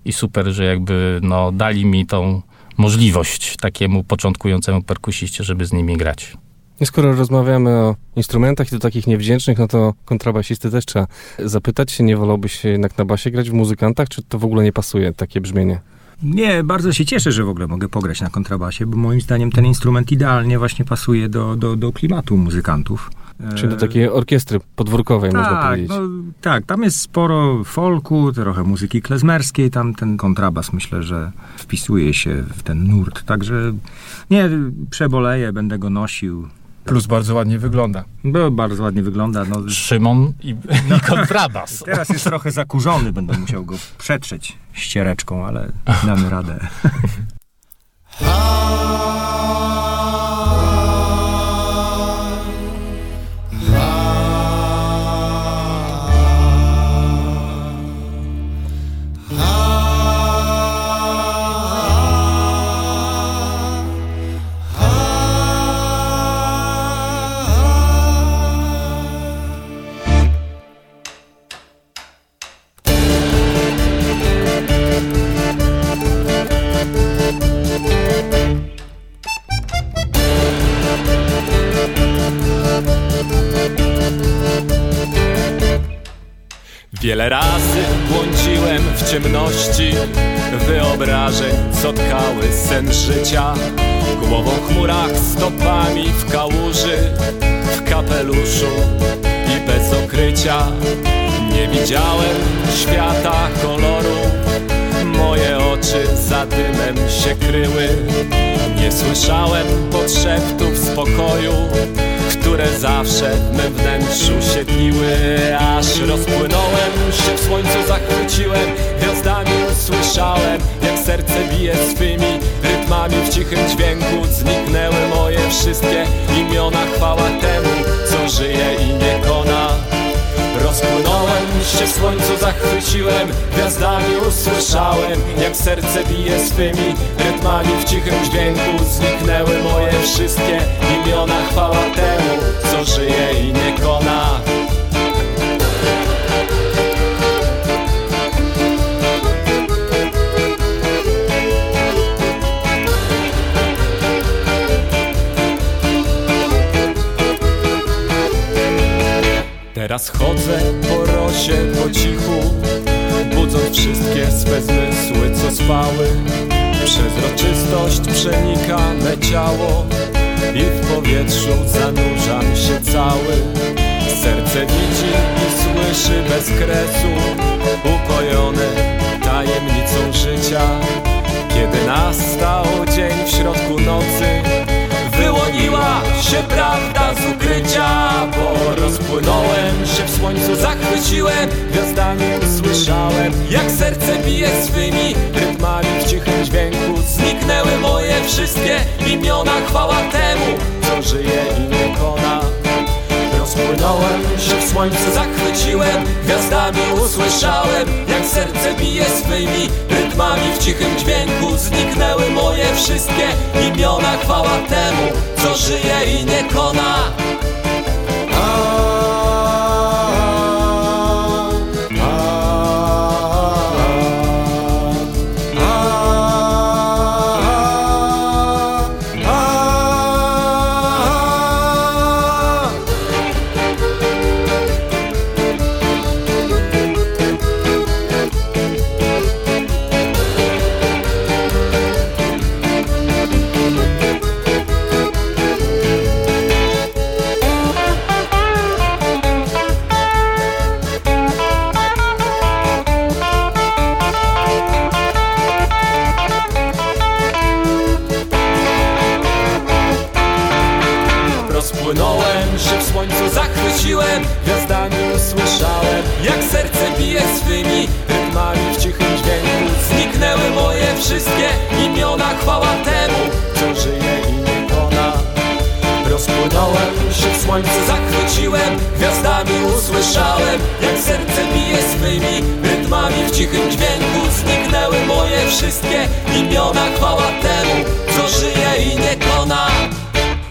i super, że jakby no, dali mi tą możliwość takiemu początkującemu perkusiście, żeby z nimi grać. I skoro rozmawiamy o instrumentach i to takich niewdzięcznych, no to kontrabasisty też trzeba zapytać się, nie wolałbyś jednak na basie grać w muzykantach, czy to w ogóle nie pasuje, takie brzmienie? Nie, bardzo się cieszę, że w ogóle mogę pograć na kontrabasie, bo moim zdaniem ten instrument idealnie właśnie pasuje do, do, do klimatu muzykantów. Czyli do takiej orkiestry podwórkowej, można tak, powiedzieć. no, tak, tam jest sporo folku, trochę muzyki klezmerskiej, tam ten kontrabas myślę, że wpisuje się w ten nurt, także nie, przeboleję, będę go nosił. Plus bardzo ładnie wygląda. Bo bardzo ładnie wygląda. No, Szymon i, i kontrabas. Teraz jest trochę zakurzony, będę musiał go przetrzeć ściereczką, ale damy radę. Wiele razy błądziłem w ciemności wyobrażeń, co tkały sen życia. Głową w chmurach, stopami w kałuży, w kapeluszu i bez okrycia. Nie widziałem świata koloru, moje oczy za dymem się kryły. Nie słyszałem podszeptów spokoju, które zawsze w mym wnętrzu się Aż rozpłynąłem się w słońcu, zachwyciłem Gwiazdami usłyszałem, jak serce bije swymi rytmami. W cichym dźwięku zniknęły moje wszystkie imiona. Chwała temu, co żyje i nie kona Rozpłynąłem się w słońcu, zachwyciłem Gwiazdami usłyszałem, jak serce bije swymi rytmami. W cichym dźwięku zniknęły moje wszystkie imiona. Chwała temu, co żyje i nie kona Teraz chodzę po rosie po cichu Budząc wszystkie swe zmysły, co spały. Przezroczystość przenika me ciało I w powietrzu zanurzam się cały. Serce widzi i słyszy bez kresu Upojone tajemnicą życia. Kiedy nastał dzień w środku nocy Wyłoniła się prawda z ukrycia Bo rozpłynąłem się w słońcu, zachwyciłem Gwiazdami usłyszałem, jak serce bije swymi rytmami Się w słońcu, zachwyciłem Gwiazdami usłyszałem, jak serce bije swymi rytmami. W cichym dźwięku zniknęły moje wszystkie imiona. Chwała temu, co żyje i nie kona usłyszałem Jak serce bije swymi rytmami w cichym dźwięku Zniknęły moje wszystkie imiona Chwała temu, co żyje i nie kona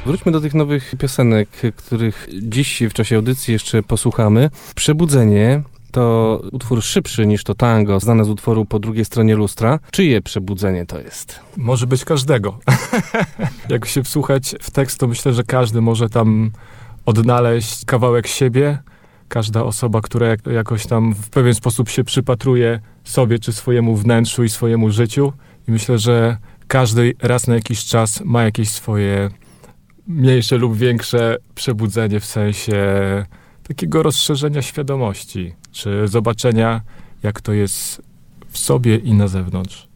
Wróćmy do tych nowych piosenek, których dziś w czasie audycji jeszcze posłuchamy. Przebudzenie to utwór szybszy niż to tango, znane z utworu po drugiej stronie lustra. Czyje przebudzenie to jest? Może być każdego. Jak się wsłuchać w tekst, to myślę, że każdy może tam odnaleźć kawałek siebie. Każda osoba, która jak, jakoś tam w pewien sposób się przypatruje sobie czy swojemu wnętrzu i swojemu życiu. I myślę, że każdy raz na jakiś czas ma jakieś swoje mniejsze lub większe przebudzenie w sensie takiego rozszerzenia świadomości, czy zobaczenia, jak to jest w sobie i na zewnątrz.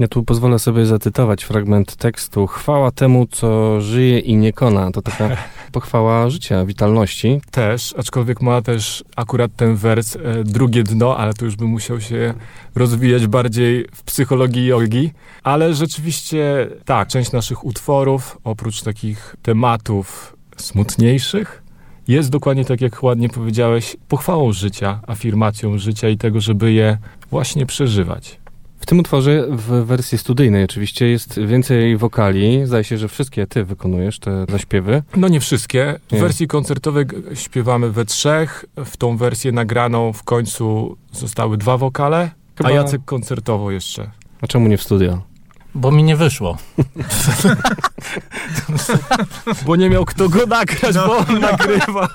Ja tu pozwolę sobie zacytować fragment tekstu. Chwała temu, co żyje i nie kona. To taka pochwała życia, witalności. Też, aczkolwiek ma też akurat ten wers e, drugie dno, ale to już by musiał się rozwijać bardziej w psychologii jogi. Ale rzeczywiście tak, część naszych utworów, oprócz takich tematów smutniejszych, jest dokładnie tak, jak ładnie powiedziałeś, pochwałą życia, afirmacją życia i tego, żeby je właśnie przeżywać. W tym utworze, w wersji studyjnej oczywiście, jest więcej wokali. Zdaje się, że wszystkie ty wykonujesz te zaśpiewy. No nie wszystkie. W Nie. wersji koncertowej śpiewamy we trzech. W tą wersję nagraną w końcu zostały dwa wokale, Chyba- a Jacek koncertowo jeszcze. A czemu nie w studio? Bo mi nie wyszło. Bo nie miał kto go nagrać, No, bo on nagrywał.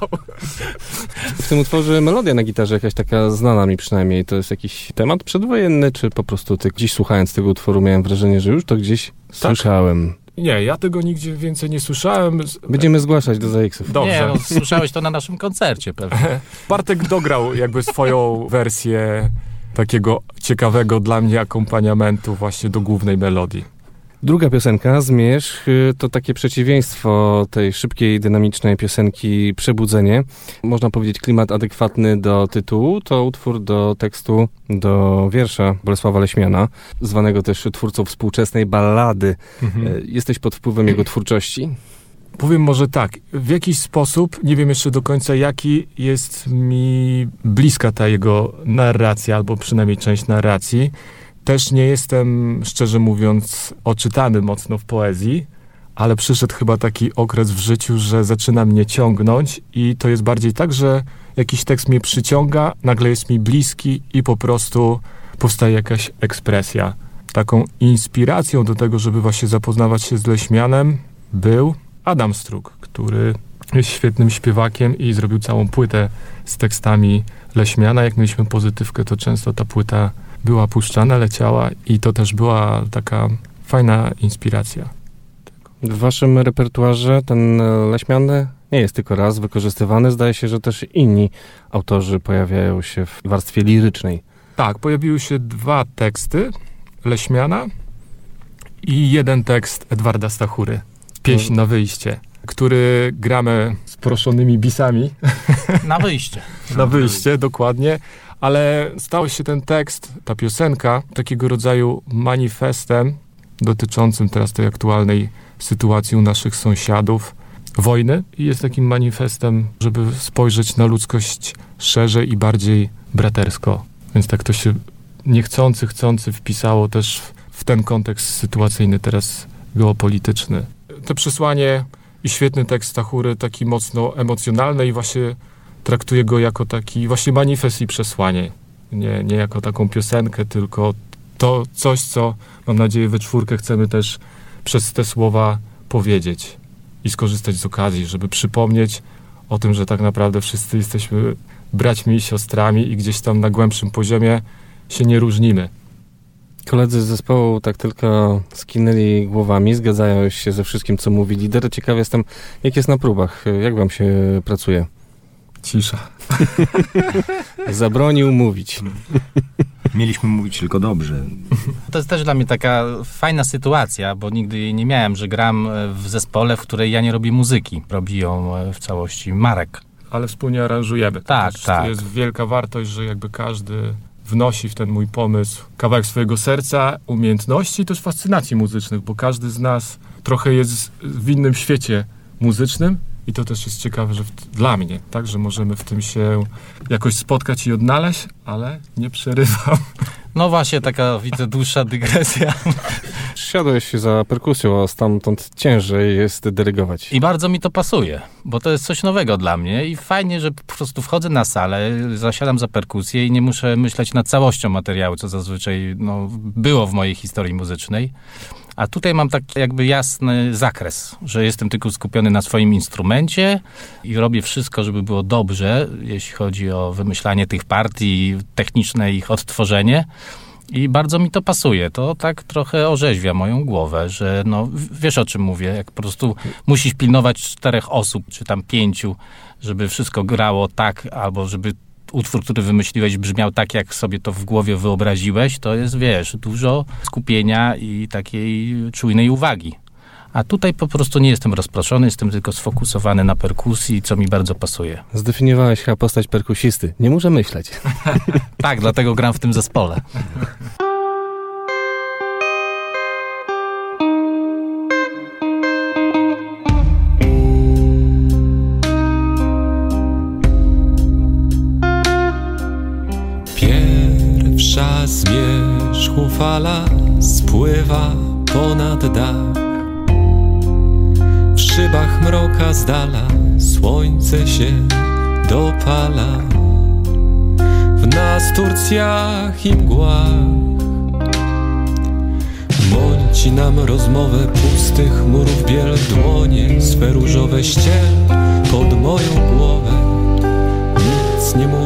W tym utworze melodia na gitarze jakaś taka znana mi przynajmniej. To jest jakiś temat przedwojenny, czy po prostu ty gdzieś słuchając tego utworu miałem wrażenie, że już to gdzieś słyszałem. Nie, ja tego nigdzie więcej nie słyszałem. Będziemy zgłaszać do ZX-ów. Dobrze. Nie, no, słyszałeś to na naszym koncercie pewnie. Bartek dograł jakby swoją wersję takiego ciekawego dla mnie akompaniamentu właśnie do głównej melodii. Druga piosenka, Zmierzch, y, to takie przeciwieństwo tej szybkiej, dynamicznej piosenki Przebudzenie. Można powiedzieć klimat adekwatny do tytułu. To utwór do tekstu, do wiersza Bolesława Leśmiana, zwanego też twórcą współczesnej ballady. Mhm. Y, Jesteś pod wpływem jego twórczości? Powiem może tak, w jakiś sposób, nie wiem jeszcze do końca jaki, jest mi bliska ta jego narracja, albo przynajmniej część narracji. Też nie jestem, szczerze mówiąc, oczytany mocno w poezji, ale przyszedł chyba taki okres w życiu, że zaczyna mnie ciągnąć i to jest bardziej tak, że jakiś tekst mnie przyciąga, nagle jest mi bliski i po prostu powstaje jakaś ekspresja. Taką inspiracją do tego, żeby właśnie zapoznawać się z Leśmianem był Adam Struk, który jest świetnym śpiewakiem i zrobił całą płytę z tekstami Leśmiana. Jak mieliśmy pozytywkę, to często ta płyta była puszczana, leciała i to też była taka fajna inspiracja. W waszym repertuarze ten e, Leśmian nie jest tylko raz wykorzystywany. Zdaje się, że też inni autorzy pojawiają się w warstwie lirycznej. Tak, pojawiły się dwa teksty Leśmiana i jeden tekst Edwarda Stachury. Pieśń na wyjście, który gramy z proszonymi bisami. Na wyjście. Na wyjście, dokładnie. Ale stał się ten tekst, ta piosenka, takiego rodzaju manifestem dotyczącym teraz tej aktualnej sytuacji u naszych sąsiadów, wojny. I jest takim manifestem, żeby spojrzeć na ludzkość szerzej i bardziej bratersko. Więc tak to się niechcący, chcący wpisało też w- w ten kontekst sytuacyjny teraz geopolityczny. To przesłanie i świetny tekst Stachury, taki mocno emocjonalny i właśnie traktuje go jako taki właśnie manifest i przesłanie. Nie, nie jako taką piosenkę, tylko to coś, co mam nadzieję we czwórkę chcemy też przez te słowa powiedzieć i skorzystać z okazji, żeby przypomnieć o tym, że tak naprawdę wszyscy jesteśmy braćmi i siostrami i gdzieś tam na głębszym poziomie się nie różnimy. Koledzy z zespołu tak tylko skinęli głowami, zgadzają się ze wszystkim, co mówi lider. Ciekaw jestem, jak jest na próbach, jak wam się pracuje? Cisza. Zabronił mówić. Mieliśmy mówić tylko dobrze. To jest też dla mnie taka fajna sytuacja, bo nigdy jej nie miałem, że gram w zespole, w której ja nie robię muzyki. Robi ją e, w całości Marek. ale wspólnie aranżujemy. Tak, Też tak. To jest wielka wartość, że jakby każdy wnosi w ten mój pomysł kawałek swojego serca, umiejętności, też fascynacji muzycznych, bo każdy z nas trochę jest w innym świecie muzycznym i to też jest ciekawe, że w, dla mnie, tak, że możemy w tym się jakoś spotkać i odnaleźć, ale nie przerywam. No właśnie, taka widzę dłuższa dygresja. Siadłeś za perkusją, a stamtąd ciężej jest dyrygować. I bardzo mi to pasuje, bo to jest coś nowego dla mnie i fajnie, że po prostu wchodzę na salę, zasiadam za perkusję i nie muszę myśleć nad całością materiału, co zazwyczaj no, było w mojej historii muzycznej. A tutaj mam tak jakby jasny zakres, że jestem tylko skupiony na swoim instrumencie i robię wszystko, żeby było dobrze, jeśli chodzi o wymyślanie tych partii, techniczne ich odtworzenie. I bardzo mi to pasuje. To tak trochę orzeźwia moją głowę, że no, wiesz o czym mówię, jak po prostu musisz pilnować czterech osób, czy tam pięciu, żeby wszystko grało tak, albo żeby utwór, który wymyśliłeś, brzmiał tak, jak sobie to w głowie wyobraziłeś, to jest, wiesz, dużo skupienia i takiej czujnej uwagi. A tutaj po prostu nie jestem rozproszony, jestem tylko sfokusowany na perkusji, co mi bardzo pasuje. Zdefiniowałeś chyba postać perkusisty. Nie muszę myśleć. tak, dlatego gram w tym zespole. Pierwsza zmierzchu fala spływa ponad dach. W szybach mroka z dala słońce się dopala. W nasturcjach i mgłach Mąci nam rozmowę pustych murów biel Dłonie swe różowe ściel pod moją głowę Nic nie mówiąc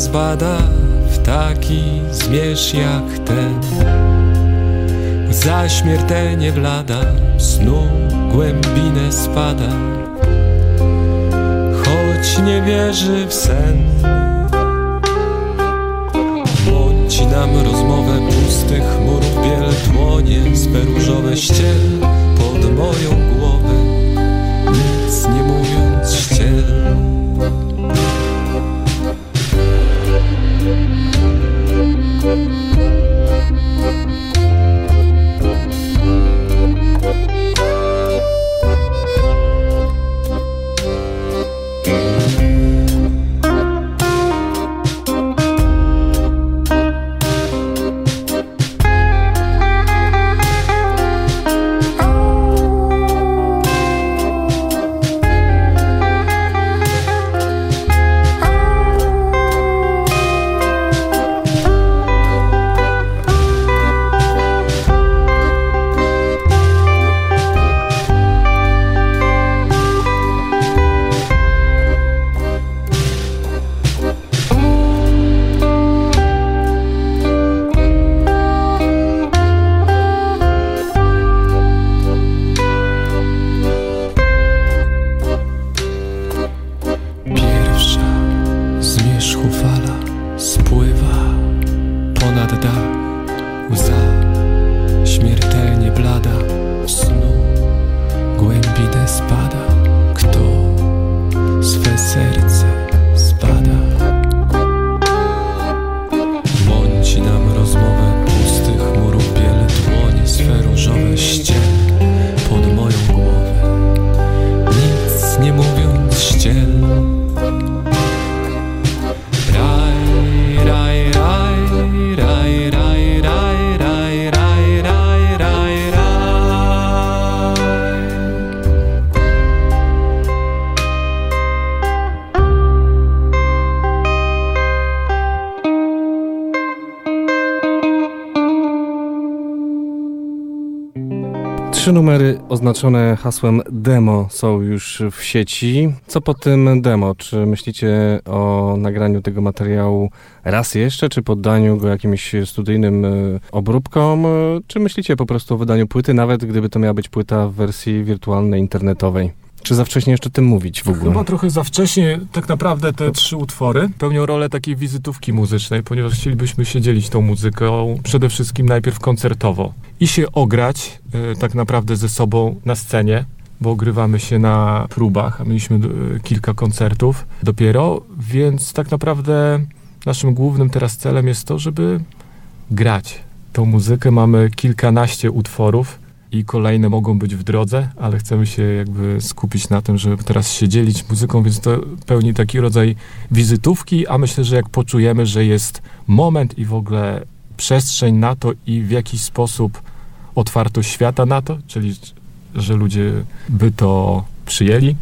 zbada w taki zmierzch jak ten. Za śmiertelnie blada snu głębinę spada. Choć nie wierzy w sen. Mąci nam rozmowę pustych murów biel Dłonie swe różowe ściel pod moją głowę Nic nie mówiąc oznaczone hasłem demo są już w sieci. Co po tym demo? Czy myślicie o nagraniu tego materiału raz jeszcze, czy poddaniu go jakimś studyjnym e, obróbkom, e, czy myślicie po prostu o wydaniu płyty, nawet gdyby to miała być płyta w wersji wirtualnej, internetowej? Czy za wcześnie jeszcze o tym mówić w ogóle? Chyba trochę za wcześnie. Tak naprawdę te trzy utwory pełnią rolę takiej wizytówki muzycznej, ponieważ chcielibyśmy się dzielić tą muzyką przede wszystkim najpierw koncertowo i się ograć y, tak naprawdę ze sobą na scenie, bo ogrywamy się na próbach, a mieliśmy y, kilka koncertów dopiero, więc tak naprawdę naszym głównym teraz celem jest to, żeby grać tą muzykę. Mamy kilkanaście utworów i kolejne mogą być w drodze, ale chcemy się jakby skupić na tym, żeby teraz się dzielić muzyką, więc to pełni taki rodzaj wizytówki, a myślę, że jak poczujemy, że jest moment i w ogóle przestrzeń na to i w jakiś sposób otwartość świata na to, czyli że ludzie by to przyjęli,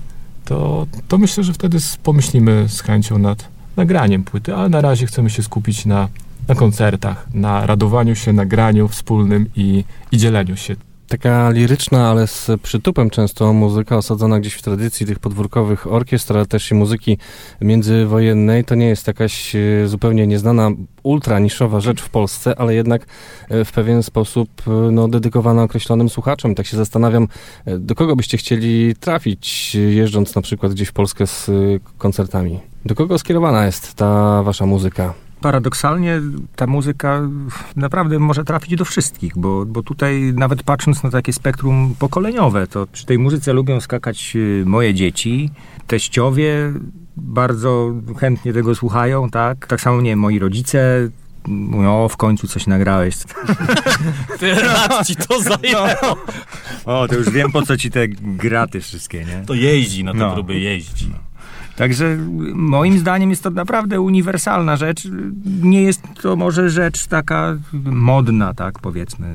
to, to myślę, że wtedy pomyślimy z chęcią nad nagraniem płyty, ale na razie chcemy się skupić na, na koncertach, na radowaniu się, nagraniu wspólnym i, i dzieleniu się Taka liryczna, ale z przytupem często muzyka osadzona gdzieś w tradycji tych podwórkowych orkiestr, ale też i muzyki międzywojennej. To nie jest jakaś e, zupełnie nieznana, ultra niszowa rzecz w Polsce, ale jednak e, w pewien sposób e, no, dedykowana określonym słuchaczom. Tak się zastanawiam, do kogo byście chcieli trafić, jeżdżąc na przykład gdzieś w Polskę z koncertami? Do kogo skierowana jest ta wasza muzyka? Paradoksalnie ta muzyka naprawdę może trafić do wszystkich, bo, bo tutaj nawet patrząc na takie spektrum pokoleniowe, to przy tej muzyce lubią skakać y, moje dzieci, teściowie bardzo chętnie tego słuchają, tak? Tak samo, nie wiem, moi rodzice, Mówią, o, w końcu coś nagrałeś. Tyle lat ci to zajęło. No. O, to już wiem, po co ci te graty wszystkie, nie? To jeździ na te no. próby, jeździ. Także moim zdaniem jest to naprawdę uniwersalna rzecz. Nie jest to może rzecz taka modna, tak powiedzmy.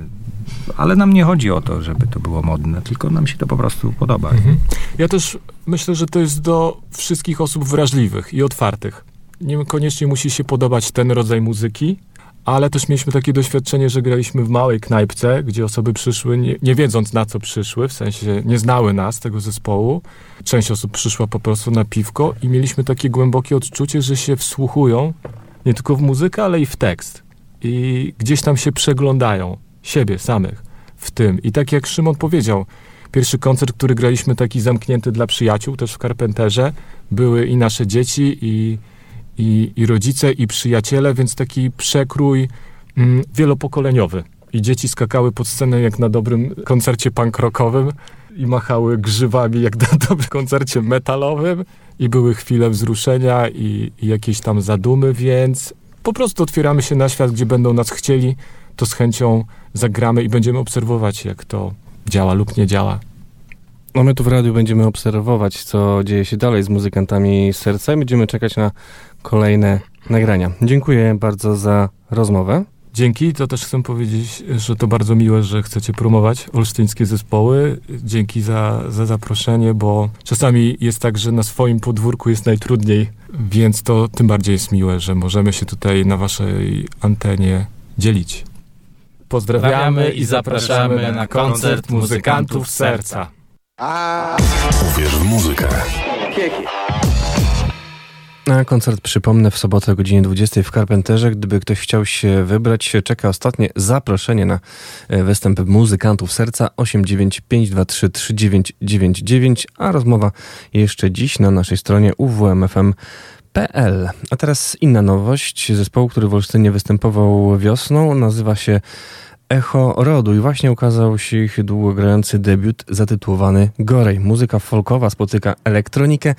Ale nam nie chodzi o to, żeby to było modne, tylko nam się to po prostu podoba. Mhm. Ja też myślę, że to jest do wszystkich osób wrażliwych i otwartych. Niekoniecznie musi się podobać ten rodzaj muzyki, ale też mieliśmy takie doświadczenie, że graliśmy w małej knajpce, gdzie osoby przyszły nie, nie, wiedząc na co przyszły, w sensie nie znały nas, tego zespołu. Część osób przyszła po prostu na piwko i mieliśmy takie głębokie odczucie, że się wsłuchują nie tylko w muzykę, ale i w tekst. I gdzieś tam się przeglądają siebie samych w tym. I tak jak Szymon powiedział, pierwszy koncert, który graliśmy taki zamknięty dla przyjaciół, też w Carpenterze, były i nasze dzieci, i i, i rodzice, i przyjaciele, więc taki przekrój mm, wielopokoleniowy. I dzieci skakały pod scenę jak na dobrym koncercie punk rockowym i machały grzywami jak na dobrym koncercie metalowym i były chwile wzruszenia i, i jakieś tam zadumy, więc po prostu otwieramy się na świat, gdzie będą nas chcieli, to z chęcią zagramy i będziemy obserwować, jak to działa lub nie działa. No my tu w radiu będziemy obserwować, co dzieje się dalej z muzykantami serca i będziemy czekać na kolejne nagrania. Dziękuję bardzo za rozmowę. Dzięki, to też chcę powiedzieć, że to bardzo miłe, że chcecie promować olsztyńskie zespoły. Dzięki za, za zaproszenie, bo czasami jest tak, że na swoim podwórku jest najtrudniej, więc to tym bardziej jest miłe, że możemy się tutaj na waszej antenie dzielić. Pozdrawiamy i zapraszamy na koncert muzykantów serca. Uwierz w muzykę. Na koncert przypomnę w sobotę o godzinie 20 w Carpenterze. Gdyby ktoś chciał się wybrać, czeka ostatnie zaproszenie na e, występ muzykantów serca 895233999, a rozmowa jeszcze dziś na naszej stronie uwmfm.pl. A teraz inna nowość zespołu, który w Olsztynie występował wiosną, nazywa się Echo Rodu i właśnie ukazał się ich długogrający debiut zatytułowany Gorej. Muzyka folkowa spotyka elektronikę,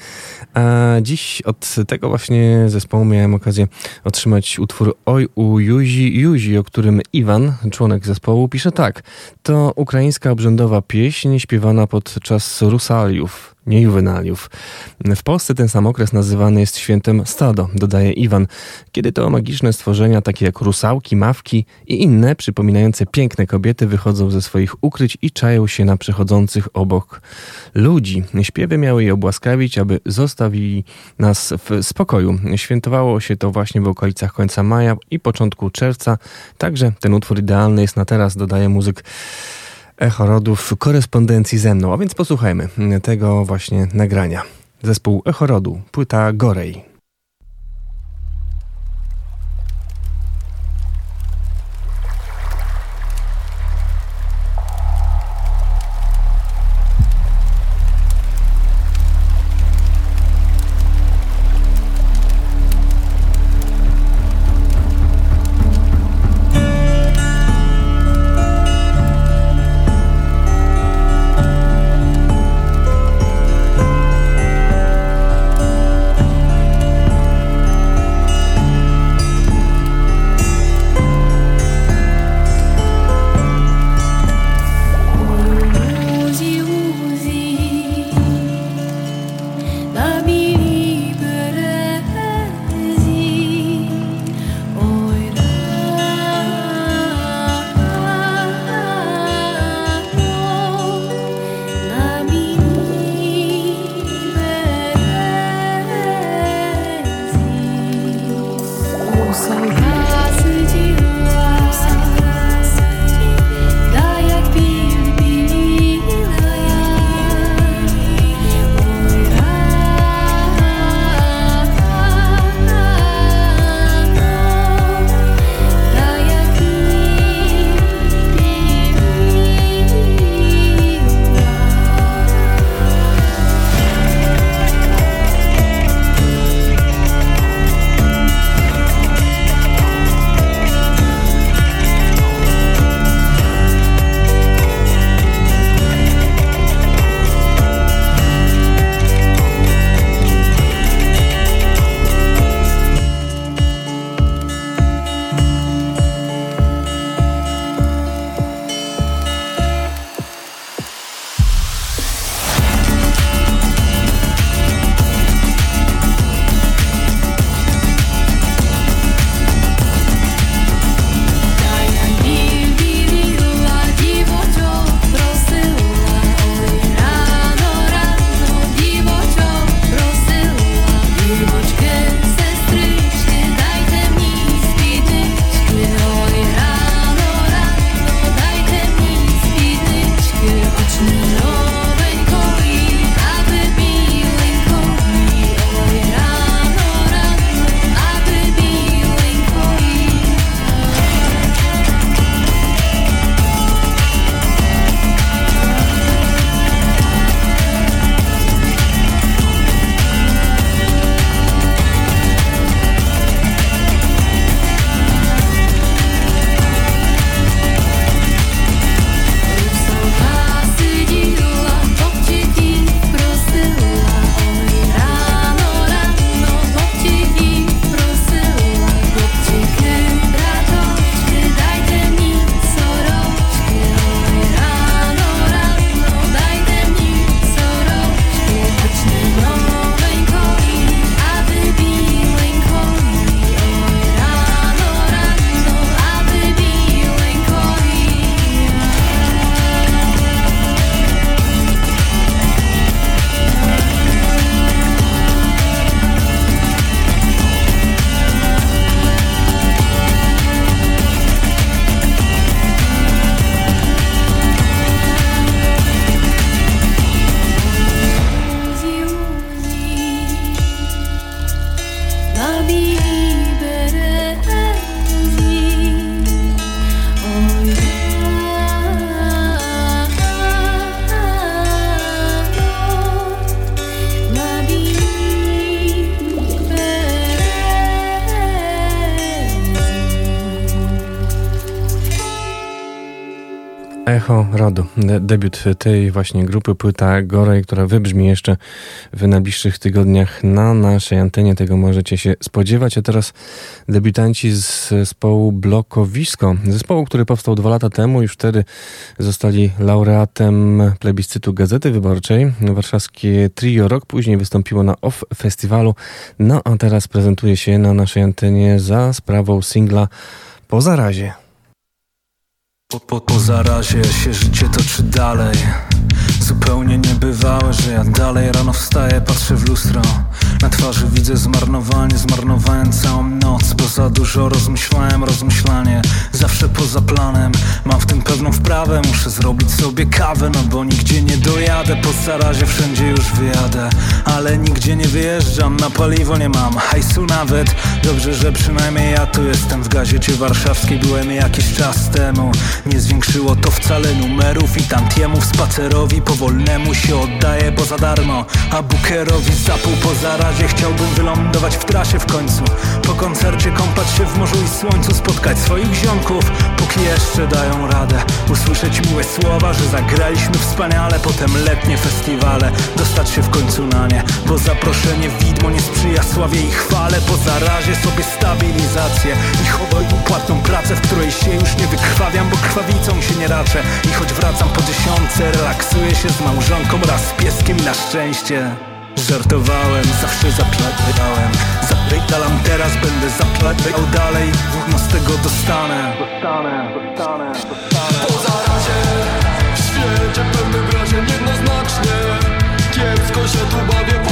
a dziś od tego właśnie zespołu miałem okazję otrzymać utwór Oj u Juzi Juzi, o którym Iwan, członek zespołu, pisze tak. To ukraińska obrzędowa pieśń śpiewana podczas rusaliów nie juwenaliów. W Polsce ten sam okres nazywany jest świętem stado, dodaje Iwan, kiedy to magiczne stworzenia takie jak rusałki, mawki i inne przypominające piękne kobiety wychodzą ze swoich ukryć i czają się na przechodzących obok ludzi. Śpiewy miały je obłaskawić, aby zostawili nas w spokoju. Świętowało się to właśnie w okolicach końca maja i początku czerwca, także ten utwór idealny jest na teraz, dodaje muzyk Echo Rodów korespondencji ze mną, a więc posłuchajmy tego właśnie nagrania. Zespół Echo Rodu, płyta Gorej. Echo Rodu. De debiut tej właśnie grupy, płyta Gorej, która wybrzmi jeszcze w najbliższych tygodniach na naszej antenie. Tego możecie się spodziewać. A teraz debiutanci z zespołu Blokowisko. Zespołu, który powstał dwa lata temu. Już wtedy zostali laureatem plebiscytu Gazety Wyborczej. Warszawskie trio rok później wystąpiło na OFF Festiwalu. No a teraz prezentuje się na naszej antenie za sprawą singla Po zarazie. Po, po, po zarazie się życie toczy dalej. Zupełnie niebywałe, że ja dalej rano wstaję, patrzę w lustro Na twarzy widzę zmarnowanie, zmarnowałem całą noc Bo za dużo rozmyślałem, rozmyślanie Zawsze poza planem. Mam w tym pewną wprawę, muszę zrobić sobie kawę No bo nigdzie nie dojadę, po zarazie wszędzie już wyjadę. Ale nigdzie nie wyjeżdżam, na paliwo nie mam hajsu nawet. Dobrze, że przynajmniej ja tu jestem. W gazecie warszawskiej byłem jakiś czas temu. Nie zwiększyło to wcale numerów i tantiemów. Spacerowi powolnemu się oddaje, bo za darmo. A Bookerowi za pół po zarazie Chciałbym wylądować w trasie w końcu. Po koncercie kąpać się w morzu i słońcu Spotkać swoich ziomków, póki jeszcze dają radę Usłyszeć miłe słowa, że zagraliśmy wspaniale Potem letnie festiwale, dostać się w końcu na nie Bo zaproszenie widmo nie sprzyja sławie i chwale Po zarazie sobie stabilizację I chowaj płatną pracę, w której się już nie wykrwawiam Bo krwawicą się nie raczę. I choć wracam po dziesiątce Relaksuję się z małżonką oraz z pieskiem na szczęście Żartowałem, zawsze zapiadałem Zapytalam teraz, będę zapiadał dalej. No z tego dostanę. Dostanę, dostanę, dostanę. Po zarazie w świecie pełnym wrażeń jednoznacznie Kiepsko się tu bawię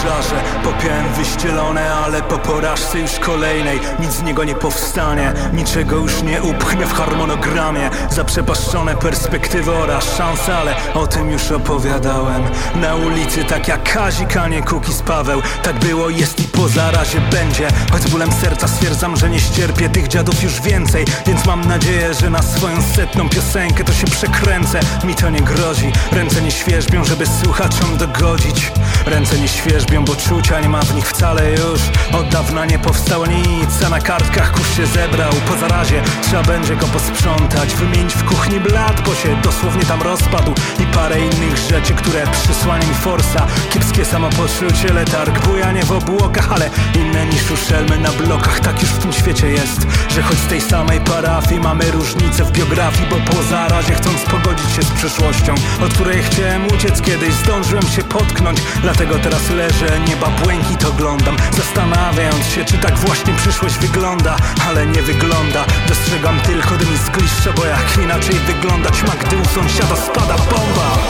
pożarze Popiałem wyścielone, ale po porażce już kolejnej Nic z niego nie powstanie. Niczego już nie upchnę w harmonogramie. Zaprzepaszczone perspektywy oraz szanse Ale o tym już opowiadałem. Na ulicy tak jak Kazik, a nie Kukiz Paweł. Tak było, jest i po zarazie będzie. Choć z bólem serca stwierdzam, że nie ścierpię Tych dziadów już więcej. Więc mam nadzieję, że na swoją setną piosenkę To się przekręcę, mi to nie grozi. Ręce nie świeżbią, żeby słuchaczom dogodzić. Ręce nie świeżbią, bo czucia nie ma w nich wcale już. Od dawna nie powstało nic, a na kartkach kurz się zebrał. Po zarazie trzeba będzie go posprzątać. Wymienić w kuchni blat, bo się dosłownie tam rozpadł. I parę innych rzeczy, które przysłania mi forsa. Kiepskie samopoczucie, letarg, bujanie w obłokach Ale inne niż uszelmy na blokach. Tak już w tym świecie jest, że choć z tej samej parafii Mamy różnice w biografii, bo po zarazie chcąc pogodzić się z przyszłością Od której chciałem uciec kiedyś, zdążyłem się potknąć. Dlatego teraz leżę, nieba błękit oglądam Zastanawiając się, czy tak właśnie przyszłość wygląda Ale nie wygląda. Dostrzegam tylko dym z gliszcza Bo jak inaczej wyglądać ma, gdy u sąsiada spada bomba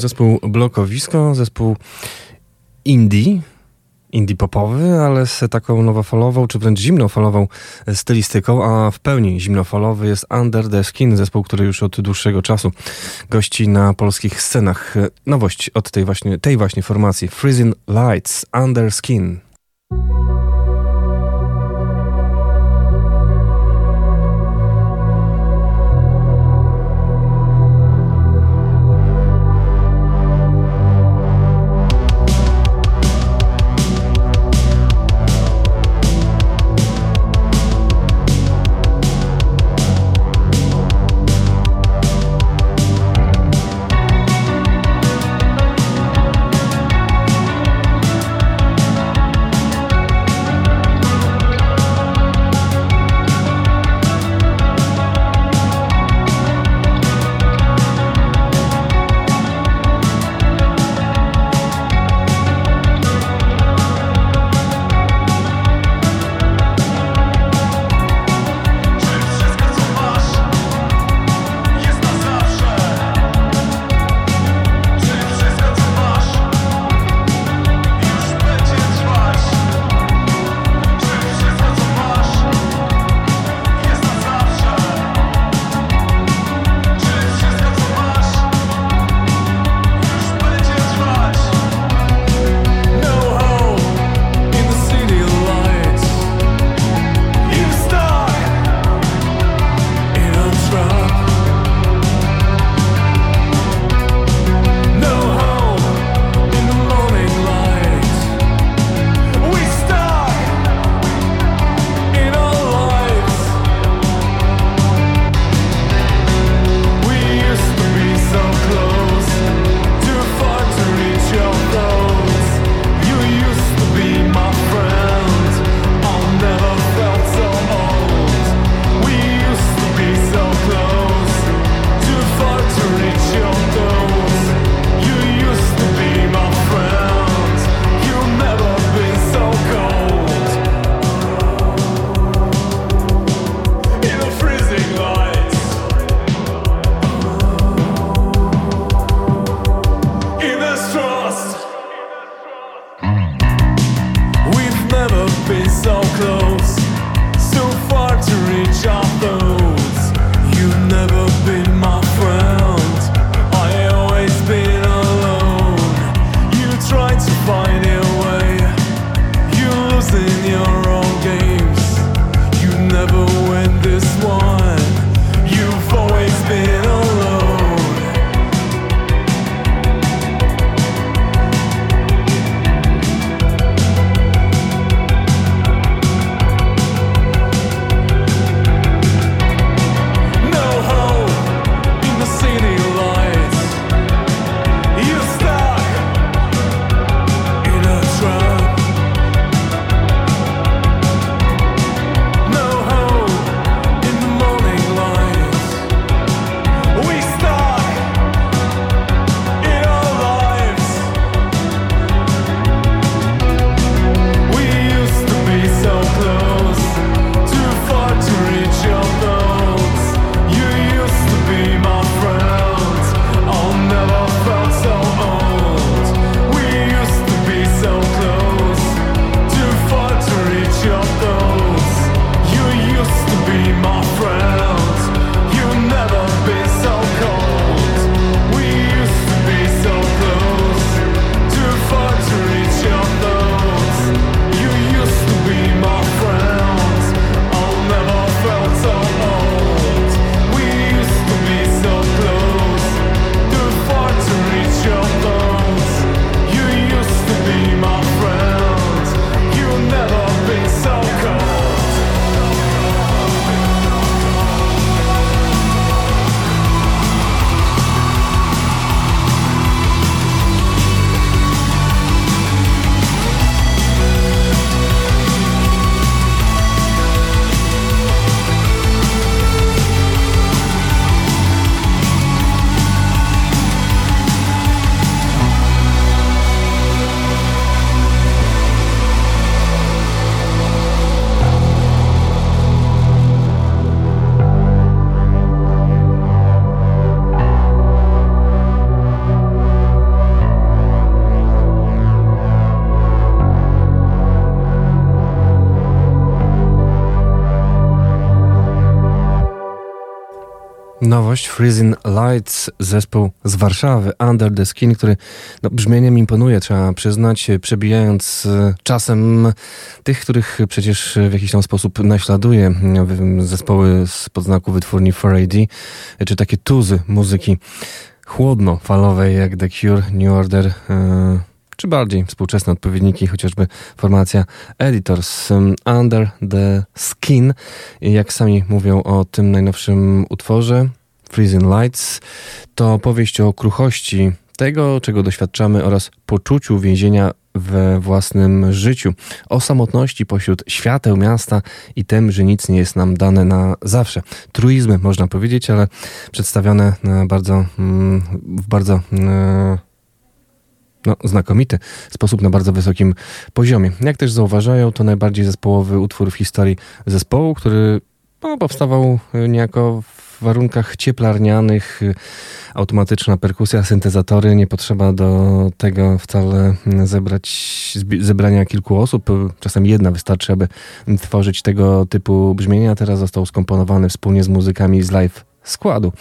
zespół Blokowisko, zespół indie, indie popowy, ale z taką nowofalową, czy wręcz zimnofalową stylistyką, a w pełni zimnofalowy jest Under the Skin, zespół, który już od dłuższego czasu gości na polskich scenach. Nowość od tej właśnie, tej właśnie formacji, Freezing Lights, Under Skin. Nowość Freezing Lights, zespół z Warszawy, Under the Skin, który no, brzmieniem imponuje, trzeba przyznać, przebijając e, czasem tych, których przecież w jakiś tam sposób naśladuje zespoły z podznaku wytwórni 4AD, czy takie tuzy muzyki chłodno-falowej jak The Cure, New Order, e, czy bardziej współczesne odpowiedniki, chociażby formacja Editors Under the Skin. Jak sami mówią o tym najnowszym utworze, Freezing Lights, to powieść o kruchości tego, czego doświadczamy oraz poczuciu więzienia we własnym życiu, o samotności pośród świateł miasta i tym, że nic nie jest nam dane na zawsze. Truizmy można powiedzieć, ale przedstawione na bardzo, mm, w bardzo mm, no, znakomity sposób na bardzo wysokim poziomie. Jak też zauważają, to najbardziej zespołowy utwór w historii zespołu, który no, powstawał niejako w warunkach cieplarnianych, automatyczna perkusja, syntezatory, nie potrzeba do tego wcale zebrać, zebrania kilku osób, czasem jedna wystarczy, aby tworzyć tego typu brzmienia. Teraz został skomponowany wspólnie z muzykami z live składu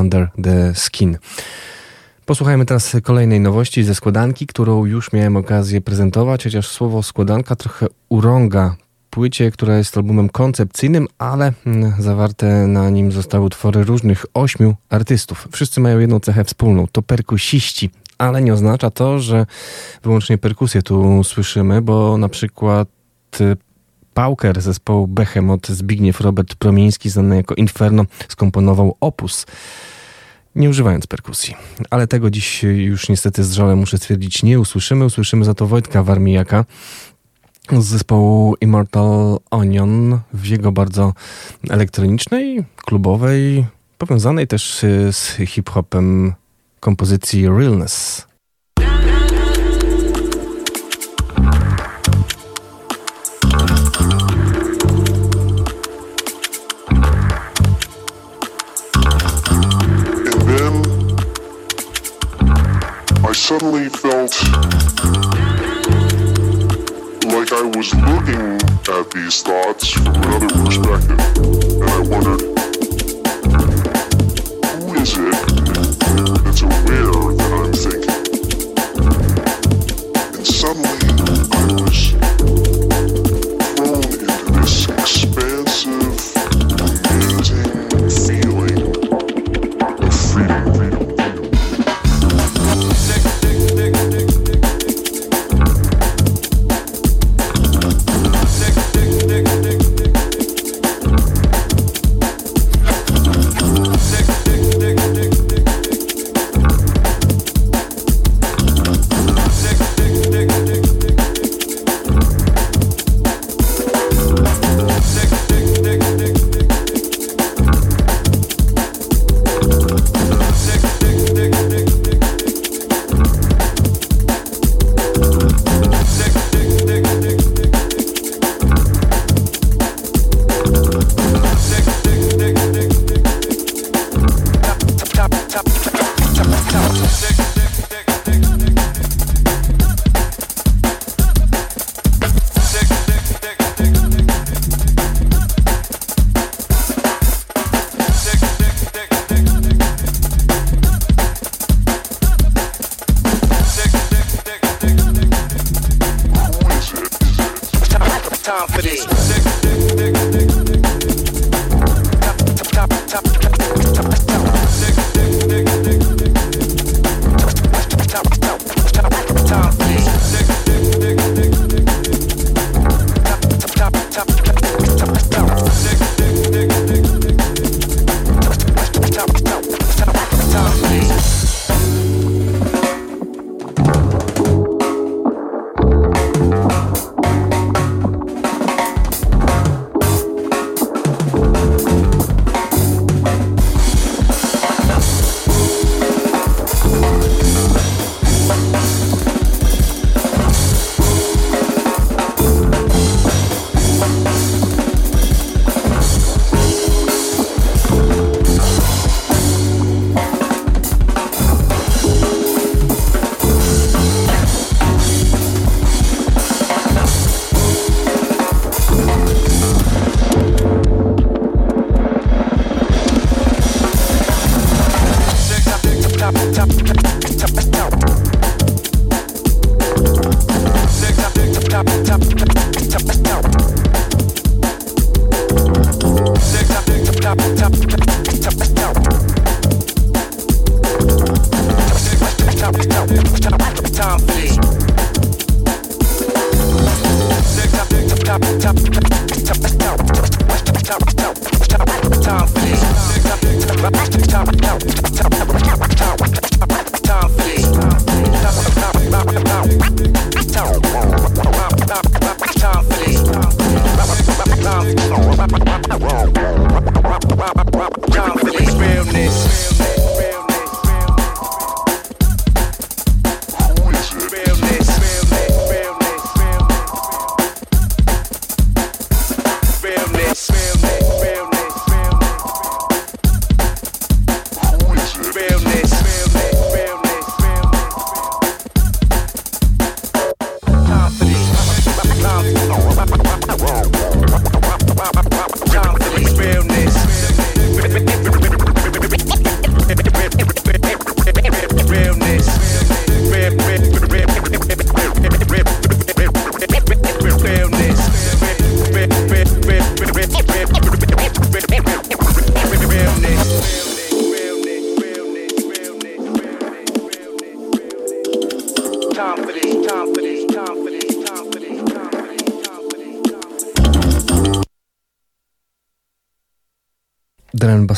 Under the Skin. Posłuchajmy teraz kolejnej nowości ze składanki, którą już miałem okazję prezentować, chociaż słowo składanka trochę urąga płycie, która jest albumem koncepcyjnym, ale mm, zawarte na nim zostały utwory różnych ośmiu artystów. Wszyscy mają jedną cechę wspólną, to perkusiści, ale nie oznacza to, że wyłącznie perkusję tu słyszymy, bo na przykład y, Pauker zespołu Behemoth Zbigniew Robert Promiński, znany jako Inferno, skomponował opus nie używając perkusji. Ale tego dziś już niestety z żalem muszę stwierdzić nie usłyszymy. Usłyszymy za to Wojtka Warmijaka z zespołu Immortal Onion w jego bardzo elektronicznej, klubowej, powiązanej też z hip-hopem kompozycji Realness. I suddenly felt like I was looking at these thoughts from another perspective. And I wondered, who is it that's aware that I'm thinking? And suddenly I was Dren,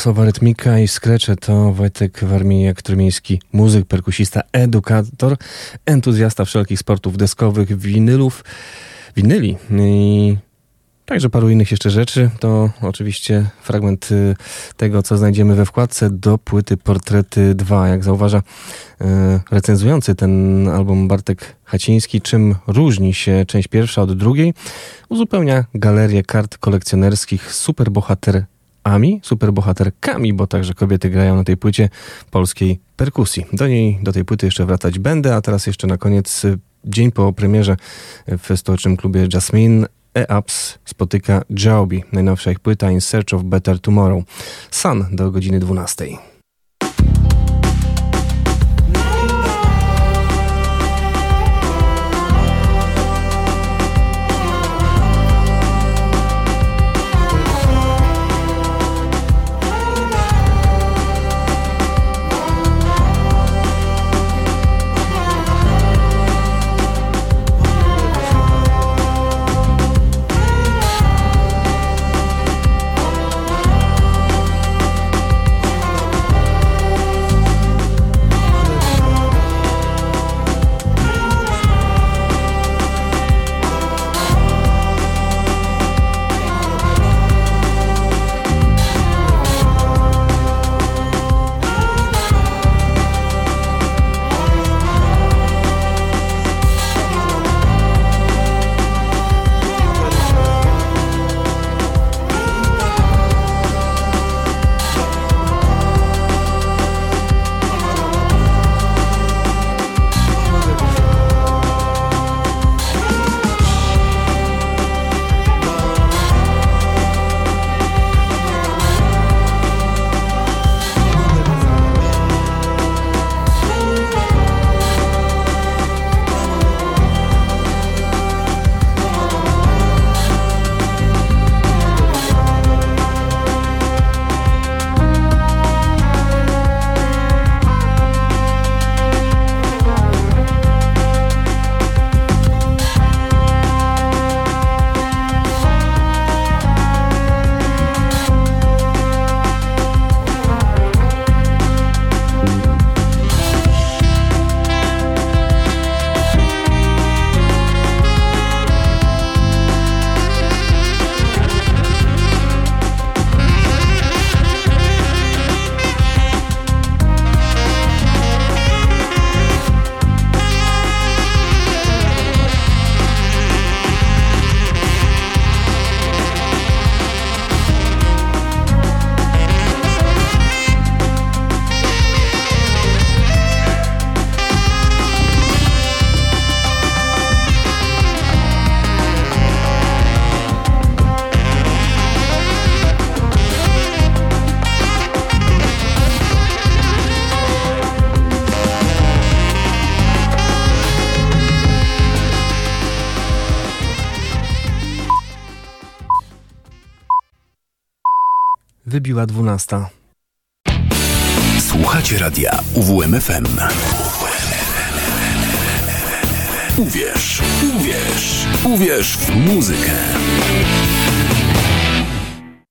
basowa rytmika i skrecze to Wojtek Warmijak-Trymiejski, muzyk, perkusista, edukator, entuzjasta wszelkich sportów deskowych, winylów, winyli i także paru innych jeszcze rzeczy. To oczywiście fragment y, tego, co znajdziemy we wkładce do płyty Portrety 2. Jak zauważa y, recenzujący ten album Bartek Haciński, czym różni się część pierwsza od drugiej, uzupełnia galerię kart kolekcjonerskich superbohater Ami, superbohaterkami, bo także kobiety grają na tej płycie polskiej perkusji. Do niej, do tej płyty jeszcze wracać będę, a teraz jeszcze na koniec, y, dzień po premierze w stołecznym klubie Jasmine, E-Ups spotyka Jaubi, najnowsza ich płyta In Search of Better Tomorrow. Sun do godziny 12. UWMFM.